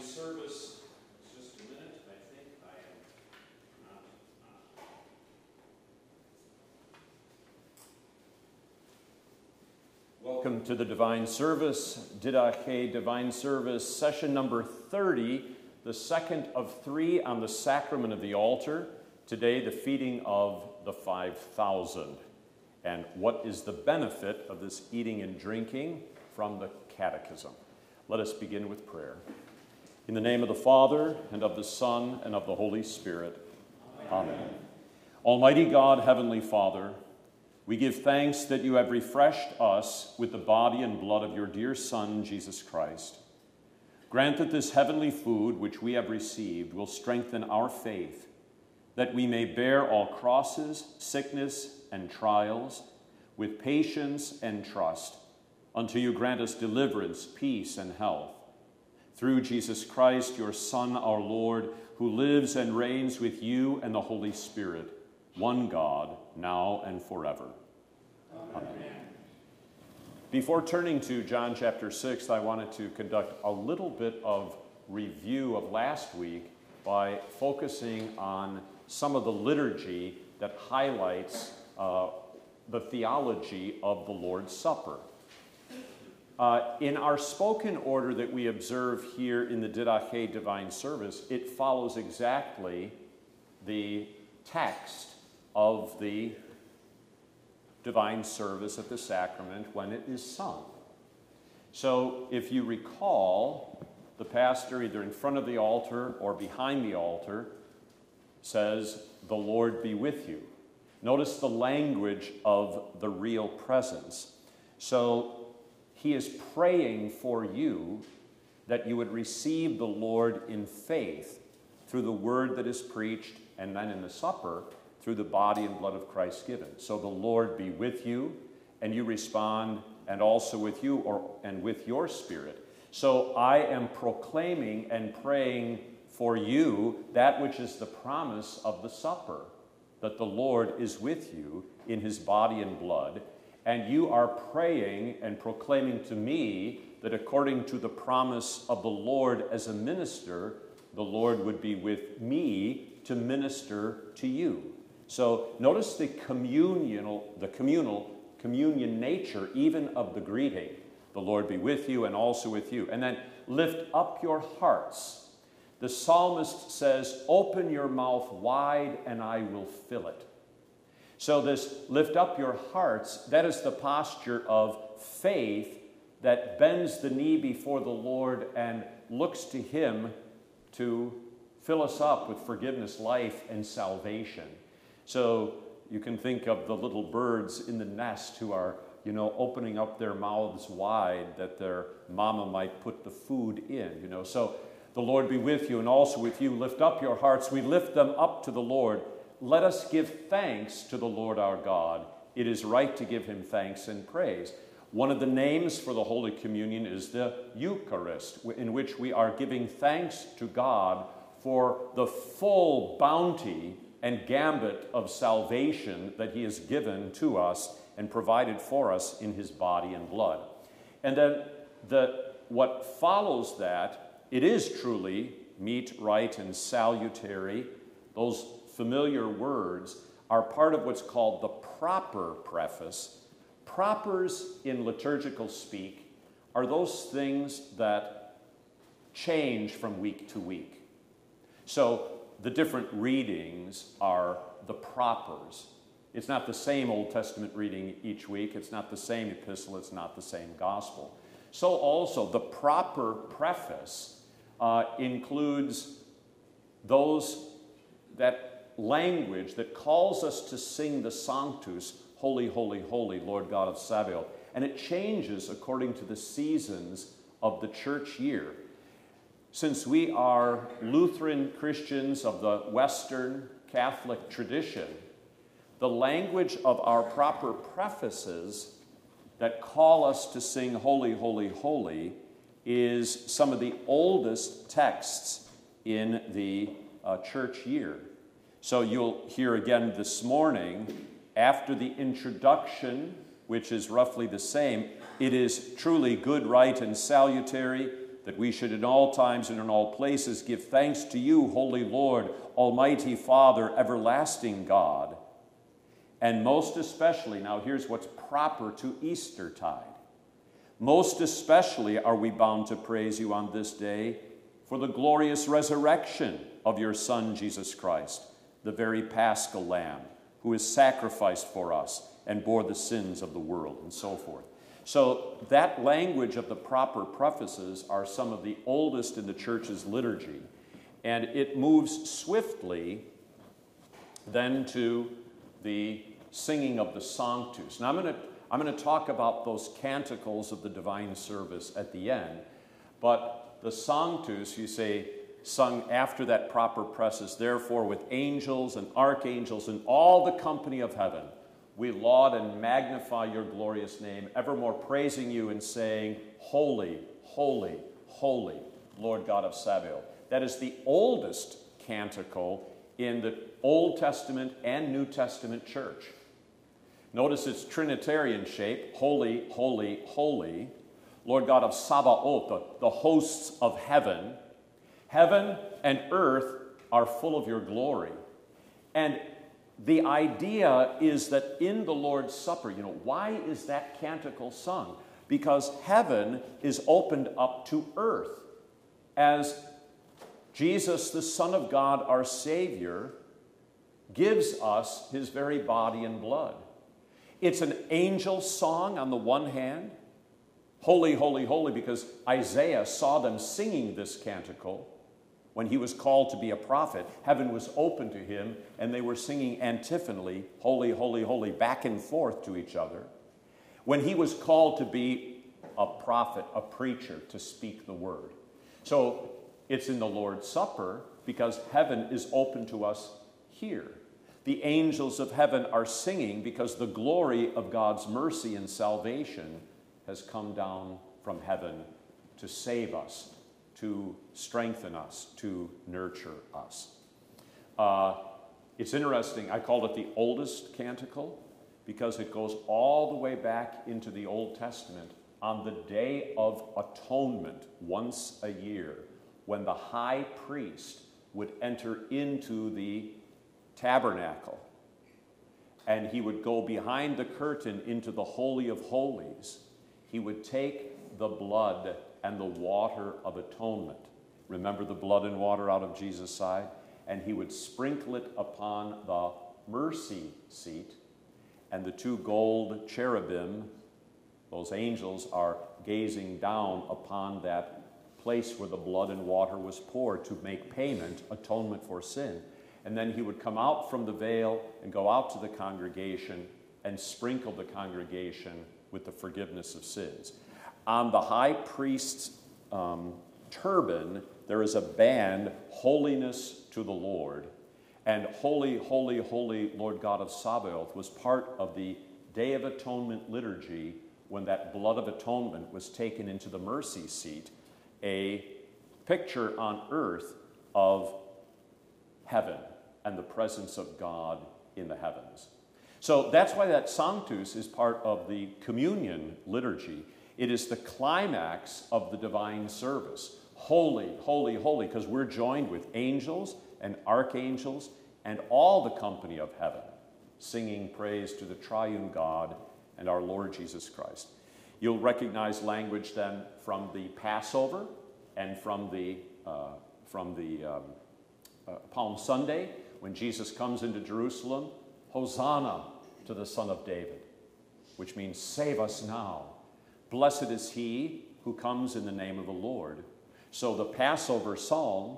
service. Just a minute, I think I am not. Uh, Welcome to the divine service, Didache Divine Service, session number 30, the second of three on the sacrament of the altar. Today, the feeding of the 5,000. And what is the benefit of this eating and drinking from the Catechism? Let us begin with prayer. In the name of the Father, and of the Son, and of the Holy Spirit. Amen. Amen. Almighty God, Heavenly Father, we give thanks that you have refreshed us with the body and blood of your dear Son, Jesus Christ. Grant that this heavenly food which we have received will strengthen our faith, that we may bear all crosses, sickness, and trials with patience and trust, until you grant us deliverance, peace, and health. Through Jesus Christ, your Son, our Lord, who lives and reigns with you and the Holy Spirit, one God, now and forever. Amen. Before turning to John chapter 6, I wanted to conduct a little bit of review of last week by focusing on some of the liturgy that highlights uh, the theology of the Lord's Supper. Uh, in our spoken order that we observe here in the Didache Divine Service, it follows exactly the text of the divine service at the sacrament when it is sung. So if you recall, the pastor, either in front of the altar or behind the altar, says, The Lord be with you. Notice the language of the real presence. So he is praying for you that you would receive the Lord in faith through the word that is preached and then in the supper through the body and blood of Christ given. So the Lord be with you, and you respond, and also with you or, and with your spirit. So I am proclaiming and praying for you that which is the promise of the supper, that the Lord is with you in his body and blood. And you are praying and proclaiming to me that according to the promise of the Lord as a minister, the Lord would be with me to minister to you. So notice the communal, the communal, communion nature even of the greeting. The Lord be with you and also with you. And then lift up your hearts. The psalmist says, Open your mouth wide and I will fill it. So, this lift up your hearts, that is the posture of faith that bends the knee before the Lord and looks to Him to fill us up with forgiveness, life, and salvation. So you can think of the little birds in the nest who are, you know, opening up their mouths wide that their mama might put the food in, you know. So the Lord be with you and also with you. Lift up your hearts. We lift them up to the Lord. Let us give thanks to the Lord our God. It is right to give him thanks and praise. One of the names for the Holy Communion is the Eucharist, in which we are giving thanks to God for the full bounty and gambit of salvation that he has given to us and provided for us in his body and blood. And then the, what follows that, it is truly meet, right, and salutary. Those familiar words are part of what's called the proper preface. Propers in liturgical speak are those things that change from week to week. So the different readings are the propers. It's not the same Old Testament reading each week, it's not the same epistle, it's not the same gospel. So, also, the proper preface uh, includes those that language that calls us to sing the Sanctus, Holy, Holy, Holy, Lord God of Sabaoth. And it changes according to the seasons of the church year. Since we are Lutheran Christians of the Western Catholic tradition, the language of our proper prefaces that call us to sing Holy, Holy, Holy is some of the oldest texts in the uh, church year. So you'll hear again this morning, after the introduction, which is roughly the same, it is truly good, right, and salutary that we should in all times and in all places give thanks to you, Holy Lord, Almighty Father, everlasting God. And most especially, now here's what's proper to Eastertide. Most especially are we bound to praise you on this day for the glorious resurrection of your Son, Jesus Christ, the very paschal lamb, who is sacrificed for us and bore the sins of the world, and so forth. So, that language of the proper prefaces are some of the oldest in the church's liturgy. And it moves swiftly then to the singing of the Sanctus. Now, I'm going to I'm going to talk about those canticles of the divine service at the end, but the Sanctus, you say, sung after that proper preface, therefore, with angels and archangels and all the company of heaven we laud and magnify your glorious name, evermore praising you and saying, Holy, holy, holy, Lord God of Sabaoth. That is the oldest canticle in the Old Testament and New Testament church. Notice its Trinitarian shape holy, holy, holy. Lord God of Sabaoth, the, the hosts of heaven. Heaven and earth are full of your glory. And the idea is that in the Lord's Supper, you know, why is that canticle sung? Because heaven is opened up to earth as Jesus, the Son of God, our Savior, gives us his very body and blood. It's an angel song on the one hand, holy, holy, holy, because Isaiah saw them singing this canticle when he was called to be a prophet, heaven was open to him, and they were singing antiphonally, Holy, Holy, Holy, back and forth to each other. When he was called to be a prophet, a preacher, to speak the word. So it's in the Lord's Supper because heaven is open to us here. The angels of heaven are singing because the glory of God's mercy and salvation has come down from heaven to save us to strengthen us, to nurture us. Uh, it's interesting, I called it the oldest canticle because it goes all the way back into the Old Testament on the Day of Atonement, once a year, when the high priest would enter into the tabernacle and he would go behind the curtain into the Holy of Holies. He would take the blood and the water of atonement. Remember the blood and water out of Jesus' side? And he would sprinkle it upon the mercy seat, and the two gold cherubim, those angels, are gazing down upon that place where the blood and water was poured to make payment, atonement for sin. And then he would come out from the veil and go out to the congregation and sprinkle the congregation with the forgiveness of sins. On the high priest's um, turban, there is a band, Holiness to the Lord. And Holy, Holy, Holy Lord God of Sabaoth was part of the Day of Atonement liturgy when that blood of atonement was taken into the mercy seat, a picture on earth of heaven and the presence of God in the heavens. So that's why that Sanctus is part of the communion liturgy. It is the climax of the divine service. Holy, holy, holy, because we're joined with angels and archangels and all the company of heaven, singing praise to the triune God and our Lord Jesus Christ. You'll recognize language then from the Passover and from the, uh, from the um, uh, Palm Sunday when Jesus comes into Jerusalem. Hosanna to the Son of David, which means save us now. Blessed is he who comes in the name of the Lord. So the Passover psalm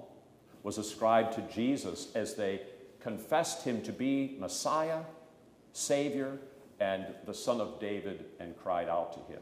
was ascribed to Jesus as they confessed him to be Messiah, Savior, and the Son of David and cried out to him.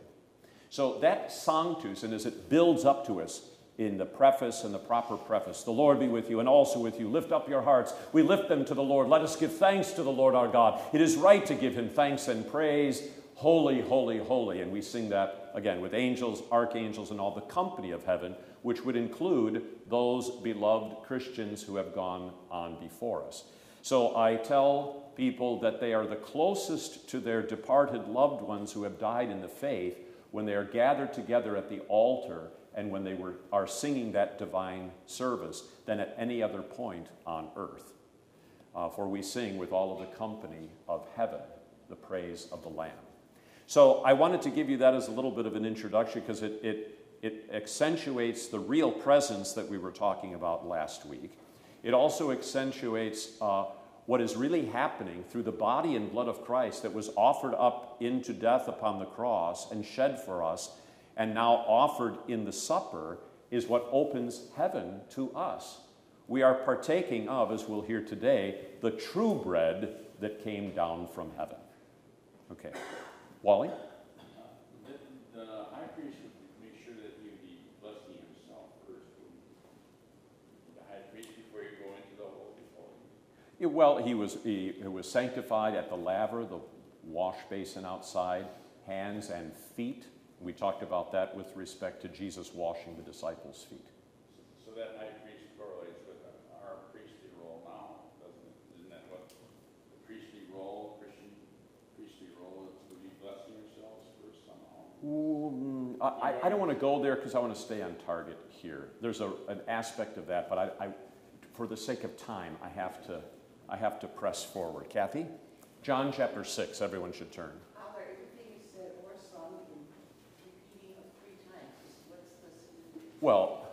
So that sanctus, and as it builds up to us in the preface and the proper preface, the Lord be with you and also with you. Lift up your hearts. We lift them to the Lord. Let us give thanks to the Lord our God. It is right to give him thanks and praise. Holy, holy, holy. And we sing that again with angels, archangels, and all the company of heaven, which would include those beloved Christians who have gone on before us. So I tell people that they are the closest to their departed loved ones who have died in the faith when they are gathered together at the altar and when they were, are singing that divine service than at any other point on earth. Uh, for we sing with all of the company of heaven the praise of the Lamb. So I wanted to give you that as a little bit of an introduction because it, it, it accentuates the real presence that we were talking about last week. It also accentuates uh, what is really happening through the body and blood of Christ that was offered up into death upon the cross and shed for us, and now offered in the supper, is what opens heaven to us. We are partaking of, as we'll hear today, the true bread that came down from heaven. Okay. Wally? well, he was, he, he was sanctified at the laver, the wash basin outside, hands and feet. We talked about that with respect to Jesus washing the disciples' feet. So, so that high priest correlates with our priestly role now, doesn't it? Isn't that what the priestly role, Christian priestly role, is to be blessing yourselves first somehow? Ooh, I, I don't want to go there because I want to stay on target here. There's a, an aspect of that, but I, I, for the sake of time, I have to I have to press forward. Kathy? John chapter 6, everyone should turn. Father, everything you said or sung in repeating of three times. What's this? Well,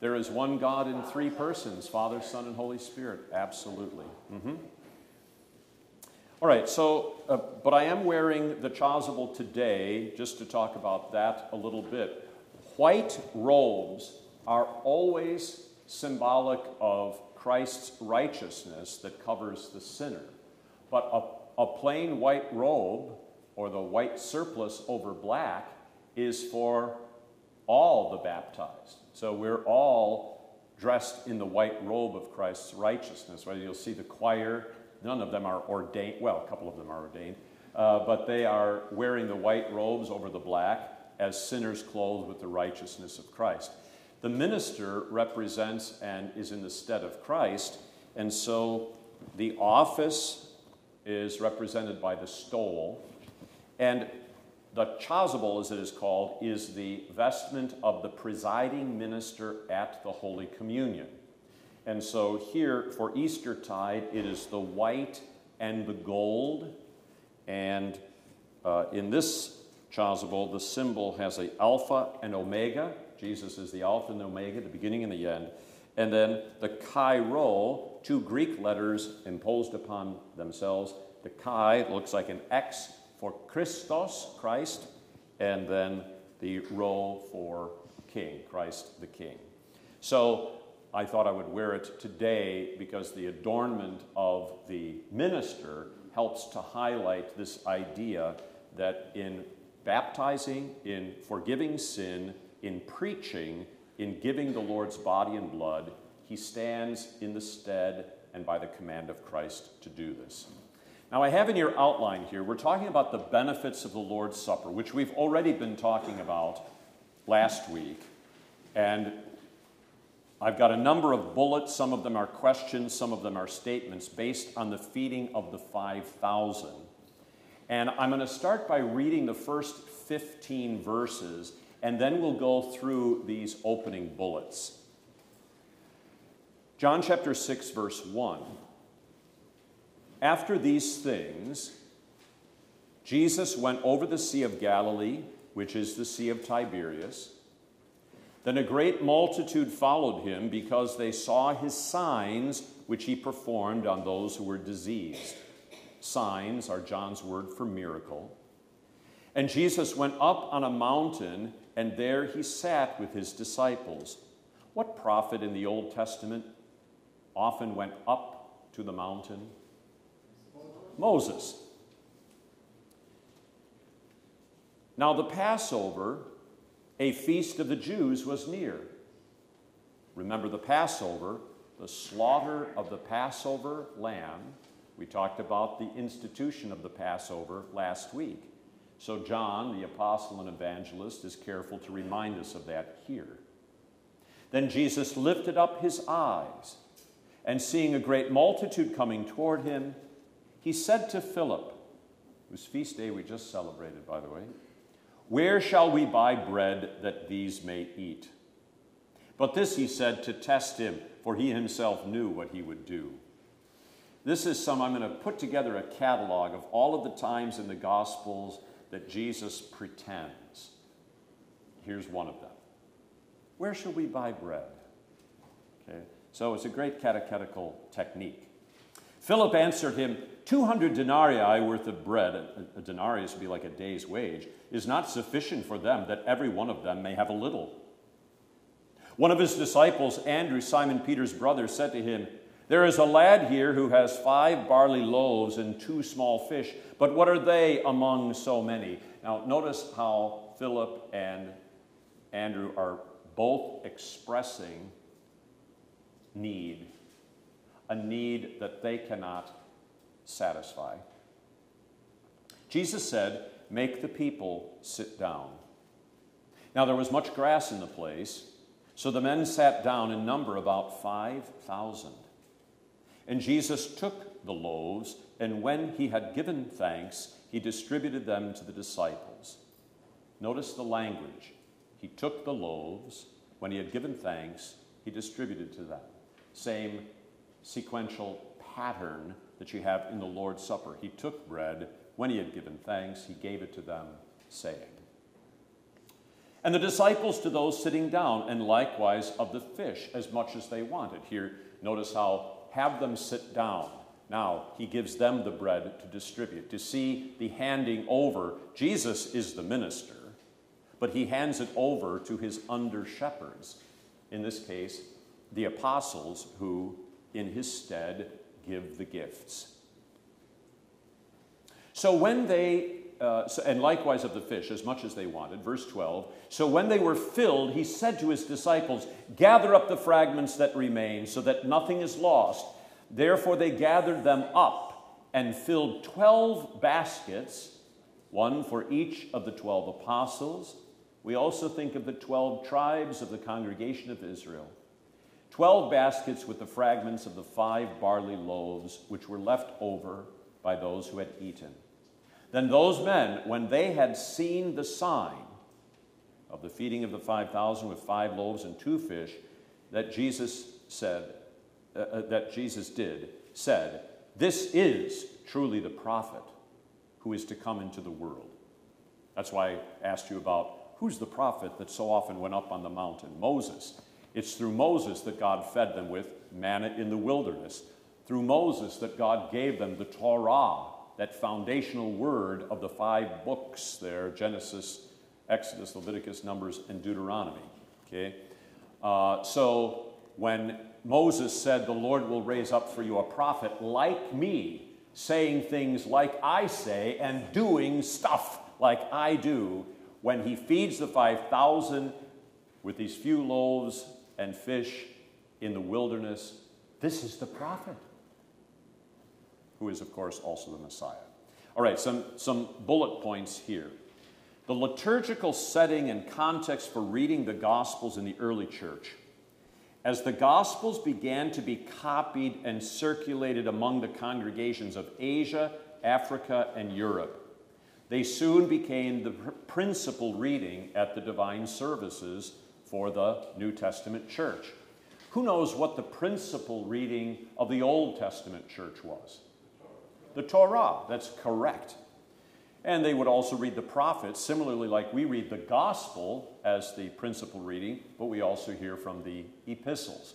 there is one God in three persons Father, Son, and Holy Spirit. Absolutely. Mm-hmm. All right, so, uh, but I am wearing the chasuble today just to talk about that a little bit. White robes are always symbolic of Christ's righteousness that covers the sinner. But a, a plain white robe or the white surplice over black is for all the baptized. So we're all dressed in the white robe of Christ's righteousness. Right? You'll see the choir, none of them are ordained, well, a couple of them are ordained, uh, but they are wearing the white robes over the black as sinners clothed with the righteousness of Christ. The minister represents and is in the stead of Christ, and so the office is represented by the stole, and the chasuble, as it is called, is the vestment of the presiding minister at the Holy Communion. And so here for Eastertide, it is the white and the gold. And uh, in this chasuble, the symbol has a alpha and omega, Jesus is the Alpha and the Omega, the beginning and the end. And then the Chi Rho, two Greek letters imposed upon themselves. The Chi looks like an X for Christos, Christ, and then the Rho for King, Christ the King. So I thought I would wear it today because the adornment of the minister helps to highlight this idea that in baptizing, in forgiving sin, in preaching, in giving the Lord's body and blood, he stands in the stead and by the command of Christ to do this. Now, I have in your outline here, we're talking about the benefits of the Lord's Supper, which we've already been talking about last week. And I've got a number of bullets. Some of them are questions, some of them are statements based on the feeding of the 5,000. And I'm going to start by reading the first 15 verses and then we'll go through these opening bullets. John chapter 6, verse 1. After these things, Jesus went over the Sea of Galilee, which is the Sea of Tiberias. Then a great multitude followed him because they saw his signs which he performed on those who were diseased. Signs are John's word for miracle. And Jesus went up on a mountain and there he sat with his disciples. What prophet in the Old Testament often went up to the mountain? Moses. Now, the Passover, a feast of the Jews, was near. Remember the Passover, the slaughter of the Passover lamb. We talked about the institution of the Passover last week. So, John, the apostle and evangelist, is careful to remind us of that here. Then Jesus lifted up his eyes, and seeing a great multitude coming toward him, he said to Philip, whose feast day we just celebrated, by the way, Where shall we buy bread that these may eat? But this he said to test him, for he himself knew what he would do. This is some, I'm going to put together a catalog of all of the times in the Gospels that Jesus pretends. Here's one of them Where shall we buy bread? Okay, so it's a great catechetical technique. Philip answered him, 200 denarii worth of bread, a, denarius would be like a day's wage, is not sufficient for them that every one of them may have a little. One of his disciples, Andrew, Simon Peter's brother, said to him, There is a lad here who has five barley loaves and two small fish, but what are they among so many? Now, notice how Philip and Andrew are both expressing need, a need that they cannot satisfy. Jesus said, Make the people sit down. Now there was much grass in the place, so the men sat down in number about 5,000. And Jesus took the loaves, and when he had given thanks, he distributed them to the disciples. Notice the language. He took the loaves, when he had given thanks, he distributed to them. Same sequential pattern that you have in the Lord's Supper. He took bread. When he had given thanks, he gave it to them, saying, And the disciples to those sitting down, and likewise of the fish, as much as they wanted. Here, notice how have them sit down. Now, he gives them the bread to distribute. To see the handing over, Jesus is the minister, but he hands it over to his under shepherds. In this case, the apostles who, in his stead, give the gifts. So when they, uh, so, and likewise of the fish, as much as they wanted, verse 12. So when they were filled, he said to his disciples, Gather up the fragments that remain, so that nothing is lost. Therefore they gathered them up and filled 12 baskets, one for each of the 12 apostles. We also think of the 12 tribes of the congregation of Israel. Twelve baskets with the fragments of the five barley loaves which were left over by those who had eaten. Then those men, when they had seen the sign of the feeding of the 5,000 with five loaves and two fish that Jesus said, uh, uh, that Jesus did, said, This is truly the prophet who is to come into the world. That's why I asked you about who's the prophet that so often went up on the mountain? Moses. It's through Moses that God fed them with manna in the wilderness. Through Moses that God gave them the Torah, that foundational word of the five books there Genesis, Exodus, Leviticus, Numbers, and Deuteronomy. Okay? Uh, so when Moses said, The Lord will raise up for you a prophet like me, saying things like I say and doing stuff like I do, when he feeds the 5,000 with these few loaves and fish in the wilderness. This is the prophet, who is, of course, also the Messiah. All right, some, some bullet points here. The liturgical setting and context for reading the Gospels in the early church. As the Gospels began to be copied and circulated among the congregations of Asia, Africa, and Europe, they soon became the principal reading at the divine services for the New Testament church. Who knows what the principal reading of the Old Testament church was? The Torah, that's correct. And they would also read the prophets, similarly, like we read the gospel as the principal reading, but we also hear from the epistles.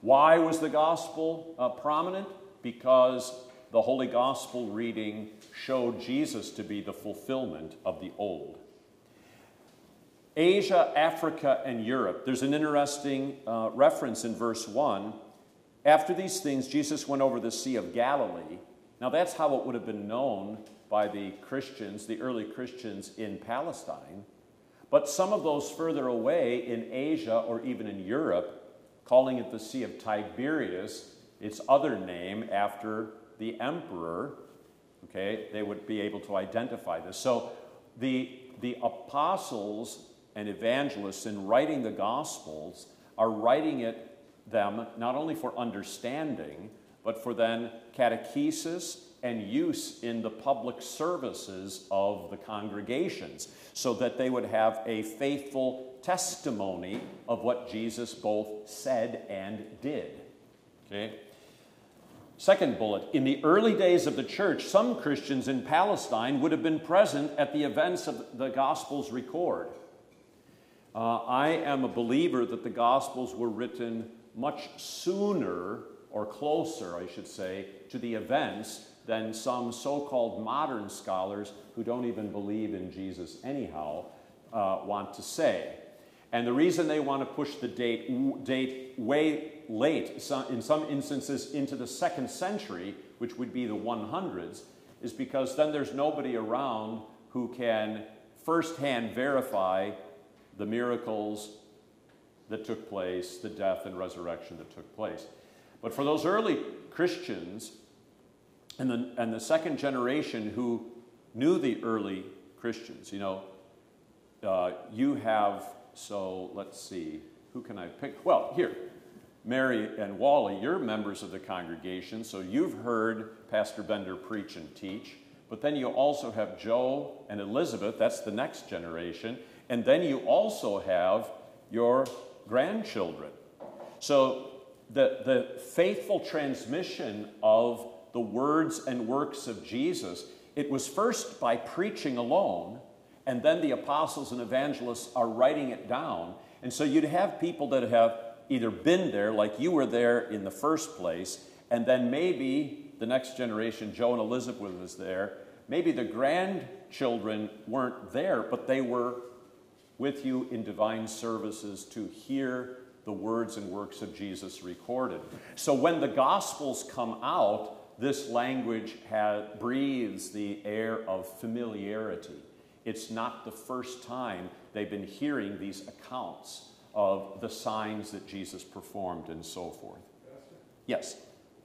Why was the gospel uh, prominent? Because the Holy Gospel reading showed Jesus to be the fulfillment of the Old. Asia, Africa, and Europe. There's an interesting uh, reference in verse 1. After these things, Jesus went over the Sea of Galilee. Now, that's how it would have been known by the Christians, the early Christians in Palestine. But some of those further away in Asia or even in Europe, calling it the Sea of Tiberias, its other name after the emperor, okay, they would be able to identify this. So the, the apostles and evangelists in writing the Gospels are writing it them not only for understanding, but for then catechesis and use in the public services of the congregations, so that they would have a faithful testimony of what Jesus both said and did. Okay? Second bullet In the early days of the church, some Christians in Palestine would have been present at the events of the Gospels record. Uh, I am a believer that the Gospels were written much sooner, or closer, I should say, to the events than some so called modern scholars who don't even believe in Jesus anyhow uh, want to say. And the reason they want to push the date, date way late, in some instances into the second century, which would be the 100s, is because then there's nobody around who can firsthand verify the miracles that took place, the death and resurrection that took place. But for those early Christians and the, and the second generation who knew the early Christians, you know, uh, you have, so let's see, who can I pick? Well, here, Mary and Wally, you're members of the congregation, so you've heard Pastor Bender preach and teach. But then you also have Joe and Elizabeth, that's the next generation. And then you also have your grandchildren. So the, the faithful transmission of the words and works of Jesus, it was first by preaching alone, and then the apostles and evangelists are writing it down. And so you'd have people that have either been there, like you were there in the first place, and then maybe the next generation, Joe and Elizabeth was there. Maybe the grandchildren weren't there, but they were with you in divine services to hear the words and works of Jesus recorded. So when the Gospels come out, this language has, breathes the air of familiarity. It's not the first time they've been hearing these accounts of the signs that Jesus performed and so forth. Pastor, Yes.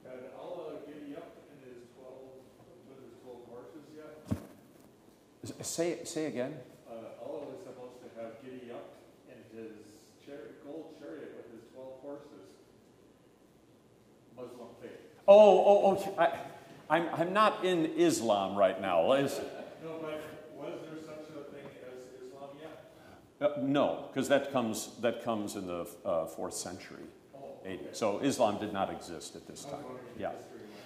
had Allah giddy up in his twelve, with his twelve horses yet? Say, say again. Uh, Allah was supposed to have giddy up in his chariot, gold chariot with his twelve horses. Muslim faith. Oh, oh, oh, I, I'm, I'm not in Islam right now. Is- No, but was there such a thing as Islam yet? uh, no, because that comes, that comes in the uh, fourth century. Oh, AD. So Islam did not exist at this time. was wondering the Yeah.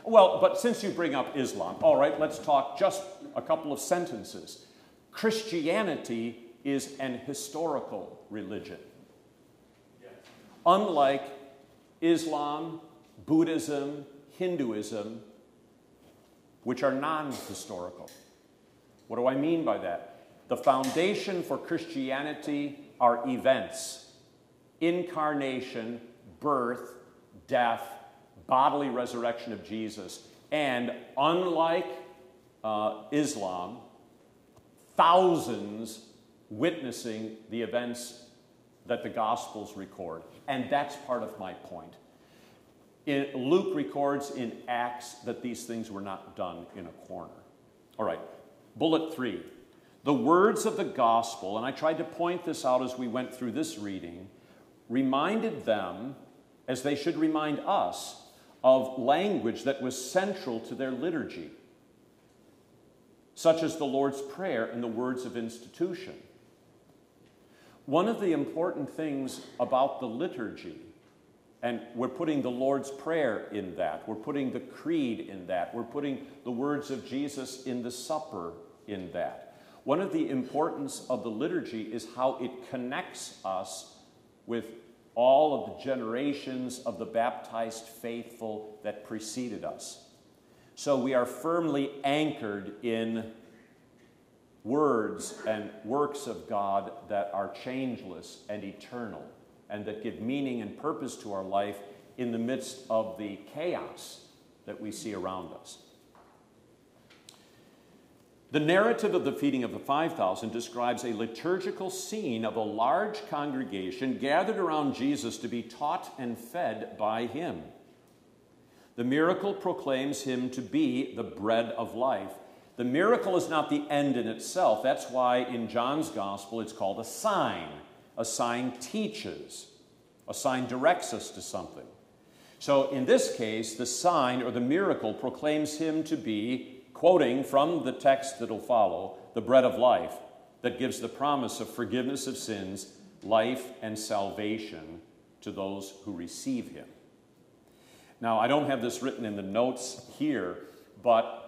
Well, but since you bring up Islam, all right, let's talk just a couple of sentences. Christianity is an historical religion. Unlike Islam, Buddhism, Hinduism, which are non historical. What do I mean by that? The foundation for Christianity are events incarnation, birth, death, bodily resurrection of Jesus. And unlike uh, Islam, thousands witnessing the events that the Gospels record. And that's part of my point. In, Luke records in Acts that these things were not done in a corner. All right, bullet three. The words of the gospel, and I tried to point this out as we went through this reading, reminded them, as they should remind us, of language that was central to their liturgy, such as the Lord's Prayer and the words of institution. One of the important things about the liturgy, and we're putting the Lord's Prayer in that, we're putting the creed in that, we're putting the words of Jesus in the supper in that. One of the importance of the liturgy is how it connects us with all of the generations of the baptized faithful that preceded us. So we are firmly anchored in words and works of God that are changeless and eternal and that give meaning and purpose to our life in the midst of the chaos that we see around us. The narrative of the feeding of the 5,000 describes a liturgical scene of a large congregation gathered around Jesus to be taught and fed by him. The miracle proclaims him to be the bread of life. The miracle is not the end in itself. That's why in John's gospel it's called a sign. A sign teaches, a sign directs us to something. So in this case, the sign or the miracle proclaims him to be, quoting from the text that'll follow, the bread of life that gives the promise of forgiveness of sins, life, and salvation to those who receive him. Now, I don't have this written in the notes here, but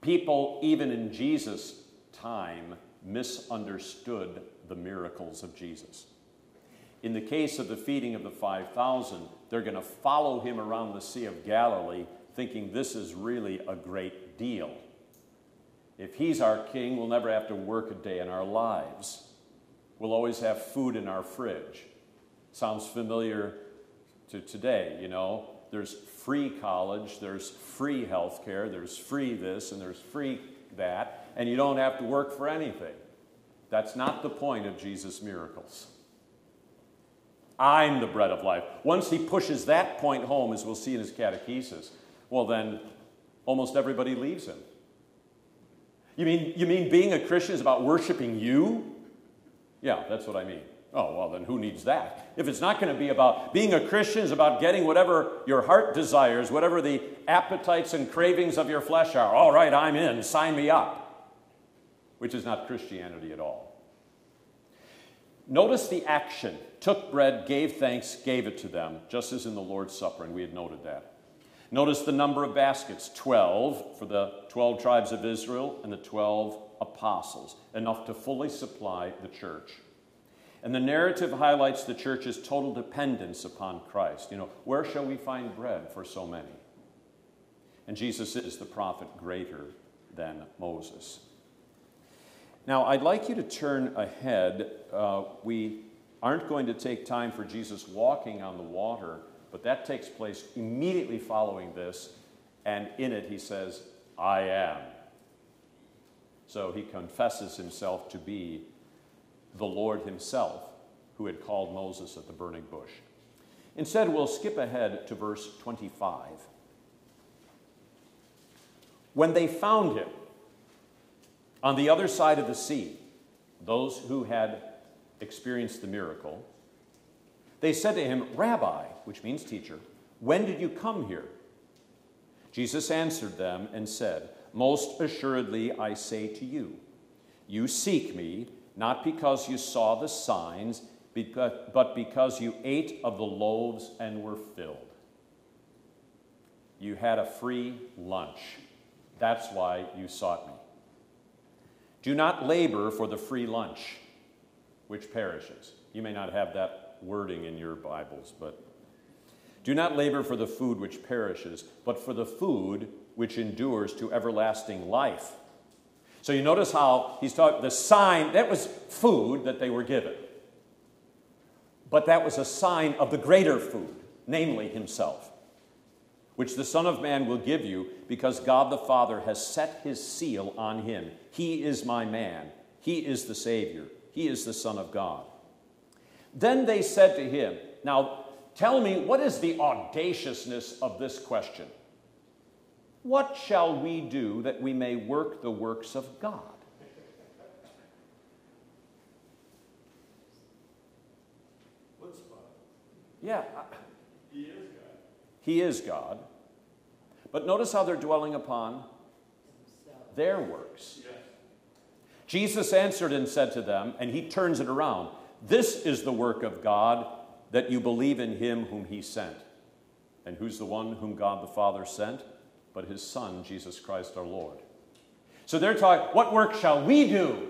people, even in Jesus' time, misunderstood the miracles of Jesus. In the case of the feeding of the 5,000, they're going to follow him around the Sea of Galilee thinking this is really a great deal. If he's our king, we'll never have to work a day in our lives. We'll always have food in our fridge. Sounds familiar to today, you know? There's free college, there's free health care, there's free this, and there's free that, and you don't have to work for anything. That's not the point of Jesus' miracles. I'm the bread of life. Once he pushes that point home, as we'll see in his catechesis, well, then almost everybody leaves him. You mean, you mean being a Christian is about worshiping you? Yeah, that's what I mean. Oh, well, then who needs that? If it's not going to be about being a Christian, is about getting whatever your heart desires, whatever the appetites and cravings of your flesh are. All right, I'm in, sign me up. Which is not Christianity at all. Notice the action took bread, gave thanks, gave it to them, just as in the Lord's Supper, and we had noted that. Notice the number of baskets 12 for the 12 tribes of Israel and the 12 apostles, enough to fully supply the church. And the narrative highlights the church's total dependence upon Christ. You know, where shall we find bread for so many? And Jesus is the prophet greater than Moses. Now, I'd like you to turn ahead. Uh, we aren't going to take time for Jesus walking on the water, but that takes place immediately following this. And in it, he says, I am. So he confesses himself to be the Lord himself who had called Moses at the burning bush. Instead, we'll skip ahead to verse 25. When they found him on the other side of the sea, those who had experienced the miracle, they said to him, Rabbi, which means teacher, when did you come here? Jesus answered them and said, Most assuredly I say to you, you seek me not because you saw the signs, but because you ate of the loaves and were filled. You had a free lunch. That's why you sought me. Do not labor for the free lunch which perishes. You may not have that wording in your Bibles, but do not labor for the food which perishes, but for the food which endures to everlasting life. So you notice how he's talking, the sign, that was food that they were given. But that was a sign of the greater food, namely himself, which the Son of Man will give you because God the Father has set his seal on him. He is my man, he is the Savior. He is the Son of God. Then they said to him, Now tell me, what is the audaciousness of this question? What shall we do that we may work the works of God? What's God? Yeah. He is God. He is God. But notice how they're dwelling upon their works. Yes. Jesus answered and said to them, and he turns it around This is the work of God, that you believe in him whom he sent. And who's the one whom God the Father sent? But his Son, Jesus Christ our Lord. So they're talking, what work shall we do?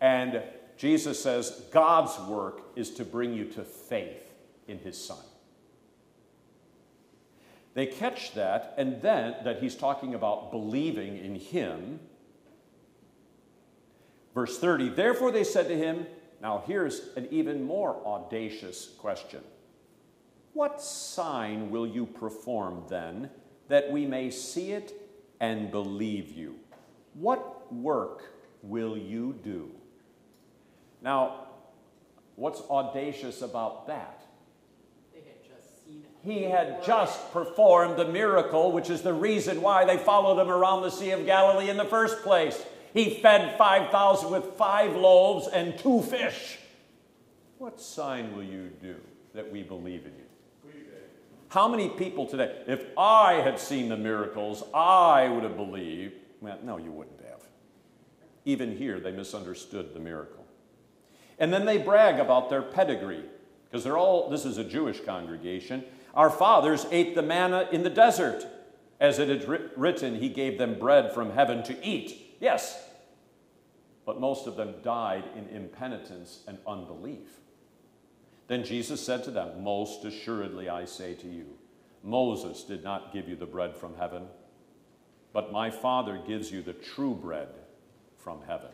And Jesus says, God's work is to bring you to faith in his Son. They catch that, and then that he's talking about believing in him Verse 30 Therefore they said to him, Now here's an even more audacious question. What sign will you perform then that we may see it and believe you? What work will you do? Now, what's audacious about that? They had just seen it. He had just performed the miracle, which is the reason why they followed him around the Sea of Galilee in the first place. He fed 5,000 with five loaves and two fish. What sign will you do that we believe in you? How many people today, if I had seen the miracles, I would have believed? Well, no, you wouldn't have. Even here, they misunderstood the miracle. And then they brag about their pedigree, because they're all, this is a Jewish congregation. Our fathers ate the manna in the desert. As it is written, He gave them bread from heaven to eat. Yes. But most of them died in impenitence and unbelief. Then Jesus said to them, Most assuredly I say to you, Moses did not give you the bread from heaven, but my Father gives you the true bread from heaven.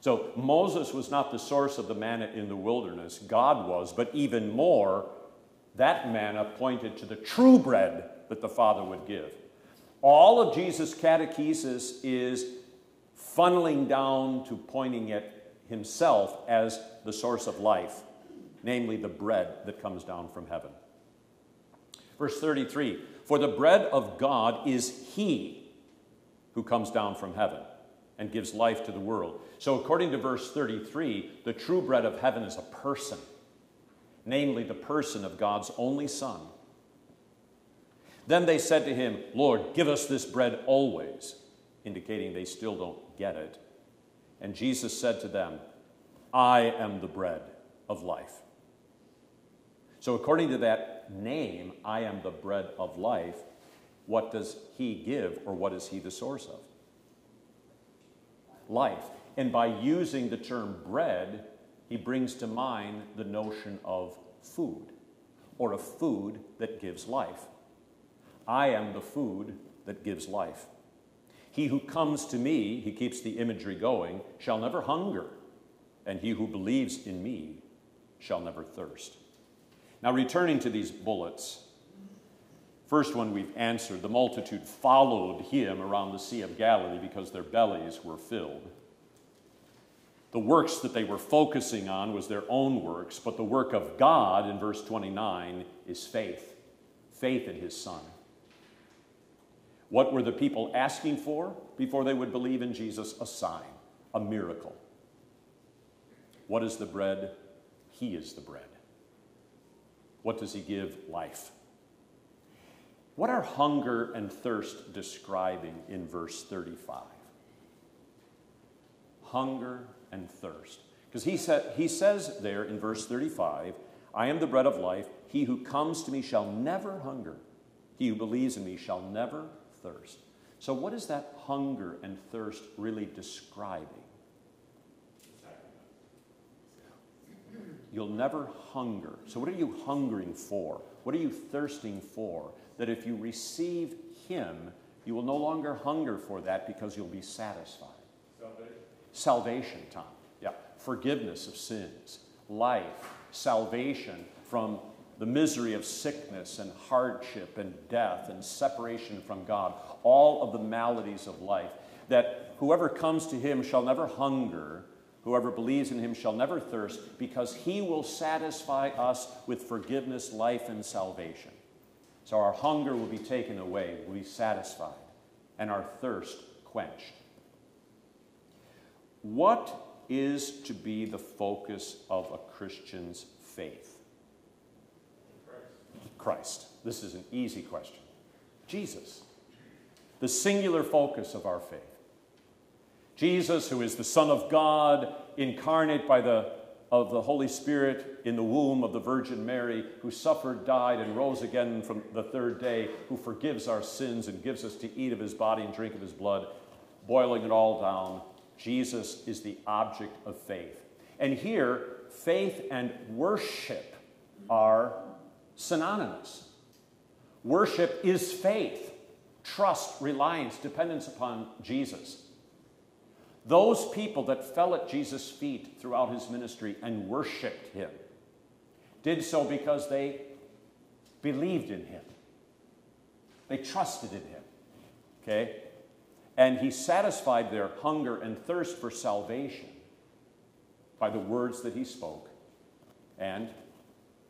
So Moses was not the source of the manna in the wilderness, God was, but even more, that manna pointed to the true bread that the Father would give. All of Jesus' catechesis is funneling down to pointing at himself as the source of life namely the bread that comes down from heaven. Verse 33 For the bread of God is He who comes down from heaven and gives life to the world. So, according to verse 33, the true bread of heaven is a person, namely the person of God's only Son. Then they said to him, Lord, give us this bread always, indicating they still don't get it. And Jesus said to them, I am the bread of life. So, according to that name, I am the bread of life, what does he give or what is he the source of? Life. And by using the term bread, he brings to mind the notion of food or a food that gives life. I am the food that gives life. He who comes to me, he keeps the imagery going, shall never hunger, and he who believes in me shall never thirst. Now, returning to these bullets, first one we've answered the multitude followed him around the Sea of Galilee because their bellies were filled. The works that they were focusing on was their own works, but the work of God in verse 29 is faith faith in his Son. What were the people asking for before they would believe in Jesus? A sign, a miracle. What is the bread? He is the bread. What does he give? Life. What are hunger and thirst describing in verse 35? Hunger and thirst. Because he, said, he says there in verse 35, I am the bread of life. He who comes to me shall never hunger. He who believes in me shall never thirst. So, what is that hunger and thirst really describing? You'll never hunger. So, what are you hungering for? What are you thirsting for? That if you receive Him, you will no longer hunger for that because you'll be satisfied. Salvation. Salvation, Tom. Yeah. Forgiveness of sins, life, salvation from the misery of sickness and hardship and death and separation from God, all of the maladies of life. That whoever comes to Him shall never hunger Whoever believes in him shall never thirst, because he will satisfy us with forgiveness, life, and salvation. So our hunger will be taken away, will be satisfied, and our thirst quenched. What is to be the focus of a Christian's faith? Christ. Christ. This is an easy question. Jesus, the singular focus of our faith. Jesus, who is the Son of God, incarnate by the of the Holy Spirit in the womb of the Virgin Mary, who suffered, died, and rose again from the third day, who forgives our sins and gives us to eat of his body and drink of his blood, boiling it all down, Jesus is the object of faith. And here, faith and worship are synonymous. Worship is faith, trust, reliance, dependence upon Jesus. Those people that fell at Jesus' feet throughout his ministry and worshiped him did so because they believed in him. They trusted in him. Okay? And he satisfied their hunger and thirst for salvation by the words that he spoke and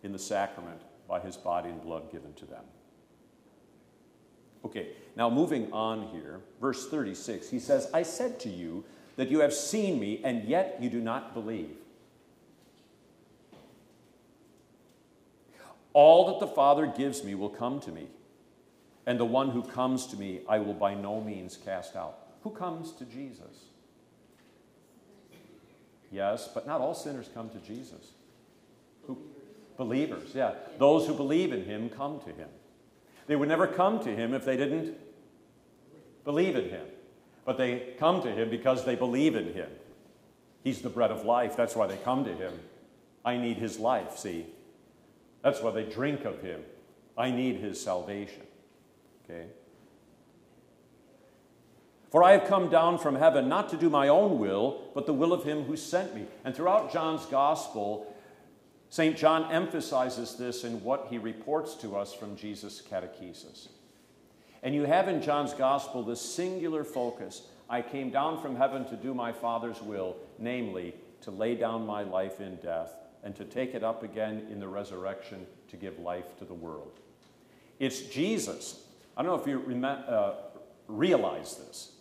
in the sacrament by his body and blood given to them. Okay, now moving on here, verse 36, he says, I said to you that you have seen me, and yet you do not believe. All that the Father gives me will come to me, and the one who comes to me I will by no means cast out. Who comes to Jesus? Yes, but not all sinners come to Jesus. Who? Believers, yeah. Those who believe in him come to him. They would never come to him if they didn't believe in him. But they come to him because they believe in him. He's the bread of life. That's why they come to him. I need his life, see? That's why they drink of him. I need his salvation. Okay? For I have come down from heaven not to do my own will, but the will of him who sent me. And throughout John's gospel, St. John emphasizes this in what he reports to us from Jesus' catechesis. And you have in John's gospel this singular focus I came down from heaven to do my Father's will, namely, to lay down my life in death and to take it up again in the resurrection to give life to the world. It's Jesus. I don't know if you uh, realize this.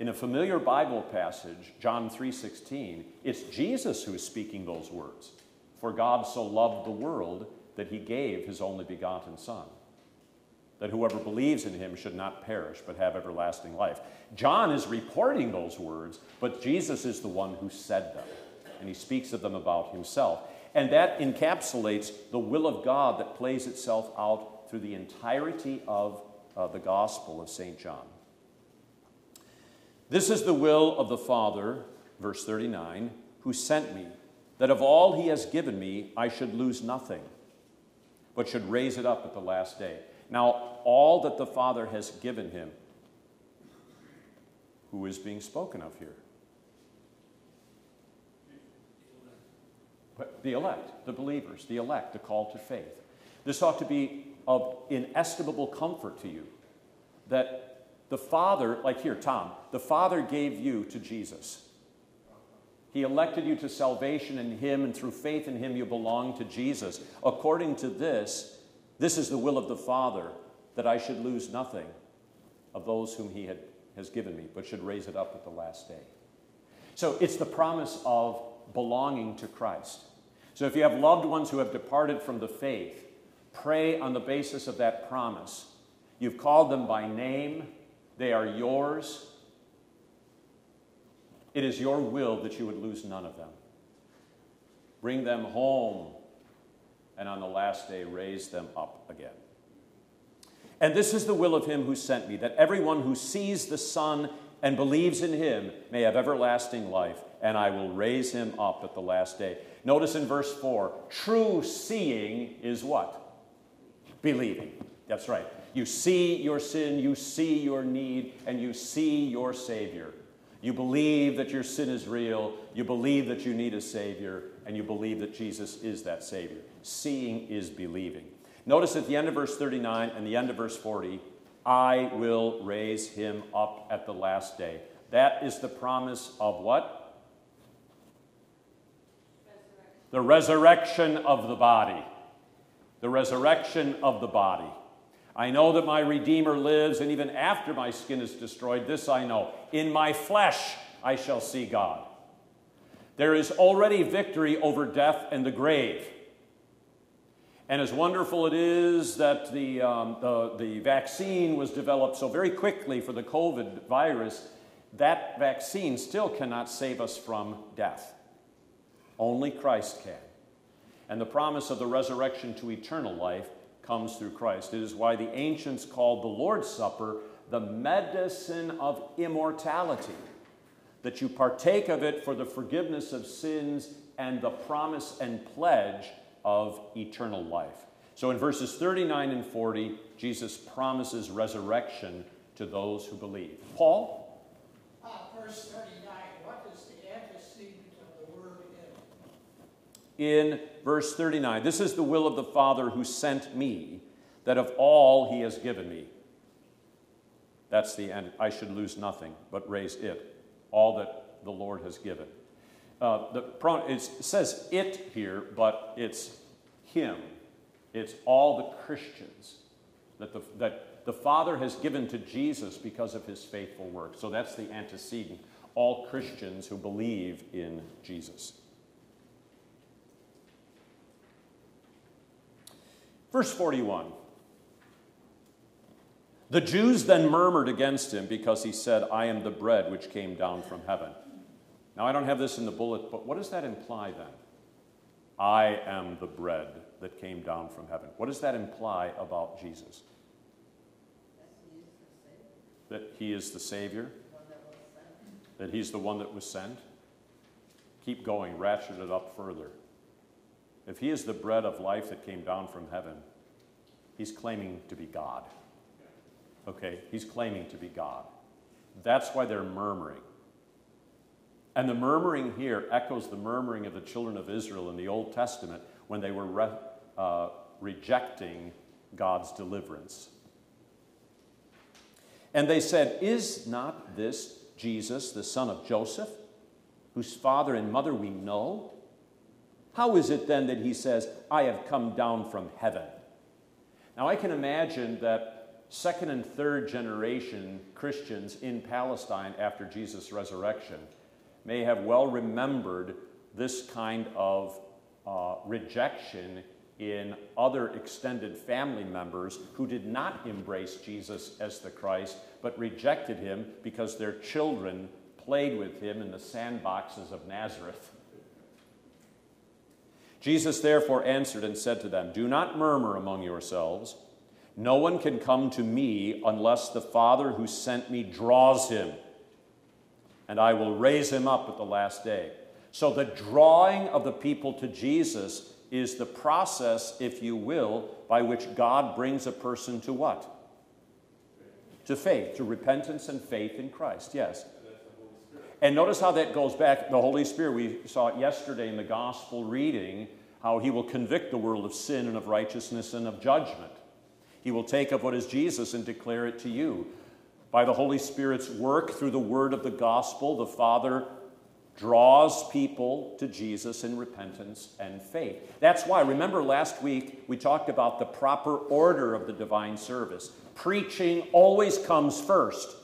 In a familiar Bible passage, John 3:16, it's Jesus who's speaking those words. For God so loved the world that he gave his only begotten son that whoever believes in him should not perish but have everlasting life. John is reporting those words, but Jesus is the one who said them, and he speaks of them about himself. And that encapsulates the will of God that plays itself out through the entirety of uh, the Gospel of St. John. This is the will of the Father, verse 39, who sent me, that of all he has given me, I should lose nothing, but should raise it up at the last day. Now, all that the Father has given him, who is being spoken of here? The elect, the believers, the elect, the call to faith. This ought to be of inestimable comfort to you that the Father, like here, Tom, the Father gave you to Jesus. He elected you to salvation in Him, and through faith in Him, you belong to Jesus. According to this, this is the will of the Father, that I should lose nothing of those whom He had, has given me, but should raise it up at the last day. So it's the promise of belonging to Christ. So if you have loved ones who have departed from the faith, pray on the basis of that promise. You've called them by name, they are yours. It is your will that you would lose none of them. Bring them home and on the last day raise them up again. And this is the will of him who sent me, that everyone who sees the Son and believes in him may have everlasting life, and I will raise him up at the last day. Notice in verse 4 true seeing is what? Believing. That's right. You see your sin, you see your need, and you see your Savior. You believe that your sin is real, you believe that you need a Savior, and you believe that Jesus is that Savior. Seeing is believing. Notice at the end of verse 39 and the end of verse 40, I will raise him up at the last day. That is the promise of what? Resurrection. The resurrection of the body. The resurrection of the body. I know that my Redeemer lives, and even after my skin is destroyed, this I know. In my flesh I shall see God. There is already victory over death and the grave. And as wonderful it is that the, um, the, the vaccine was developed so very quickly for the COVID virus, that vaccine still cannot save us from death. Only Christ can. And the promise of the resurrection to eternal life comes through Christ. It is why the ancients called the Lord's Supper the medicine of immortality, that you partake of it for the forgiveness of sins and the promise and pledge of eternal life. So in verses 39 and 40, Jesus promises resurrection to those who believe. Paul? Uh, verse 39, what is the antecedent of the word in? In verse 39, this is the will of the Father who sent me, that of all he has given me. That's the end. I should lose nothing, but raise it, all that the Lord has given. Uh, the it says it here, but it's him. It's all the Christians that the, that the Father has given to Jesus because of his faithful work. So that's the antecedent. All Christians who believe in Jesus. Verse 41. The Jews then murmured against him because he said, I am the bread which came down from heaven. Now, I don't have this in the bullet, but what does that imply then? I am the bread that came down from heaven. What does that imply about Jesus? That he is the Savior? That he's the one that was sent? Keep going, ratchet it up further. If he is the bread of life that came down from heaven, he's claiming to be God. Okay, he's claiming to be God. That's why they're murmuring. And the murmuring here echoes the murmuring of the children of Israel in the Old Testament when they were re- uh, rejecting God's deliverance. And they said, Is not this Jesus, the son of Joseph, whose father and mother we know? How is it then that he says, I have come down from heaven? Now, I can imagine that second and third generation Christians in Palestine after Jesus' resurrection may have well remembered this kind of uh, rejection in other extended family members who did not embrace Jesus as the Christ, but rejected him because their children played with him in the sandboxes of Nazareth. Jesus therefore answered and said to them, Do not murmur among yourselves. No one can come to me unless the Father who sent me draws him, and I will raise him up at the last day. So, the drawing of the people to Jesus is the process, if you will, by which God brings a person to what? To faith, to repentance and faith in Christ, yes. And notice how that goes back. The Holy Spirit, we saw it yesterday in the gospel reading, how he will convict the world of sin and of righteousness and of judgment. He will take of what is Jesus and declare it to you. By the Holy Spirit's work through the word of the gospel, the Father draws people to Jesus in repentance and faith. That's why, remember last week we talked about the proper order of the divine service. Preaching always comes first,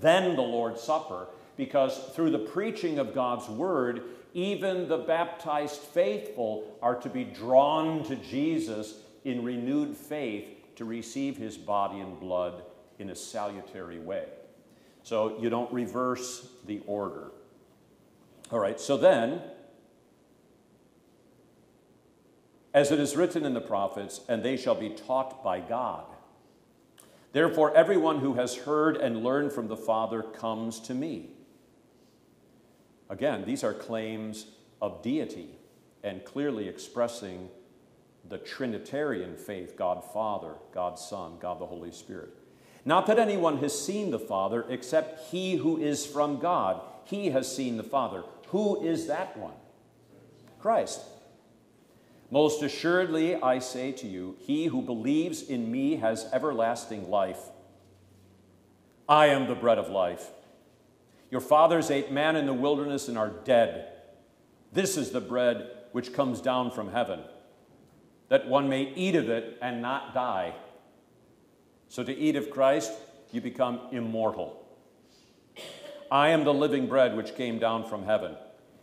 then the Lord's Supper, because through the preaching of God's word, even the baptized faithful are to be drawn to Jesus in renewed faith to receive his body and blood in a salutary way. So you don't reverse the order. All right, so then, as it is written in the prophets, and they shall be taught by God. Therefore, everyone who has heard and learned from the Father comes to me. Again, these are claims of deity and clearly expressing the Trinitarian faith God Father, God Son, God the Holy Spirit. Not that anyone has seen the Father except he who is from God. He has seen the Father. Who is that one? Christ. Most assuredly, I say to you, he who believes in me has everlasting life. I am the bread of life. Your fathers ate man in the wilderness and are dead. This is the bread which comes down from heaven, that one may eat of it and not die. So, to eat of Christ, you become immortal. I am the living bread which came down from heaven.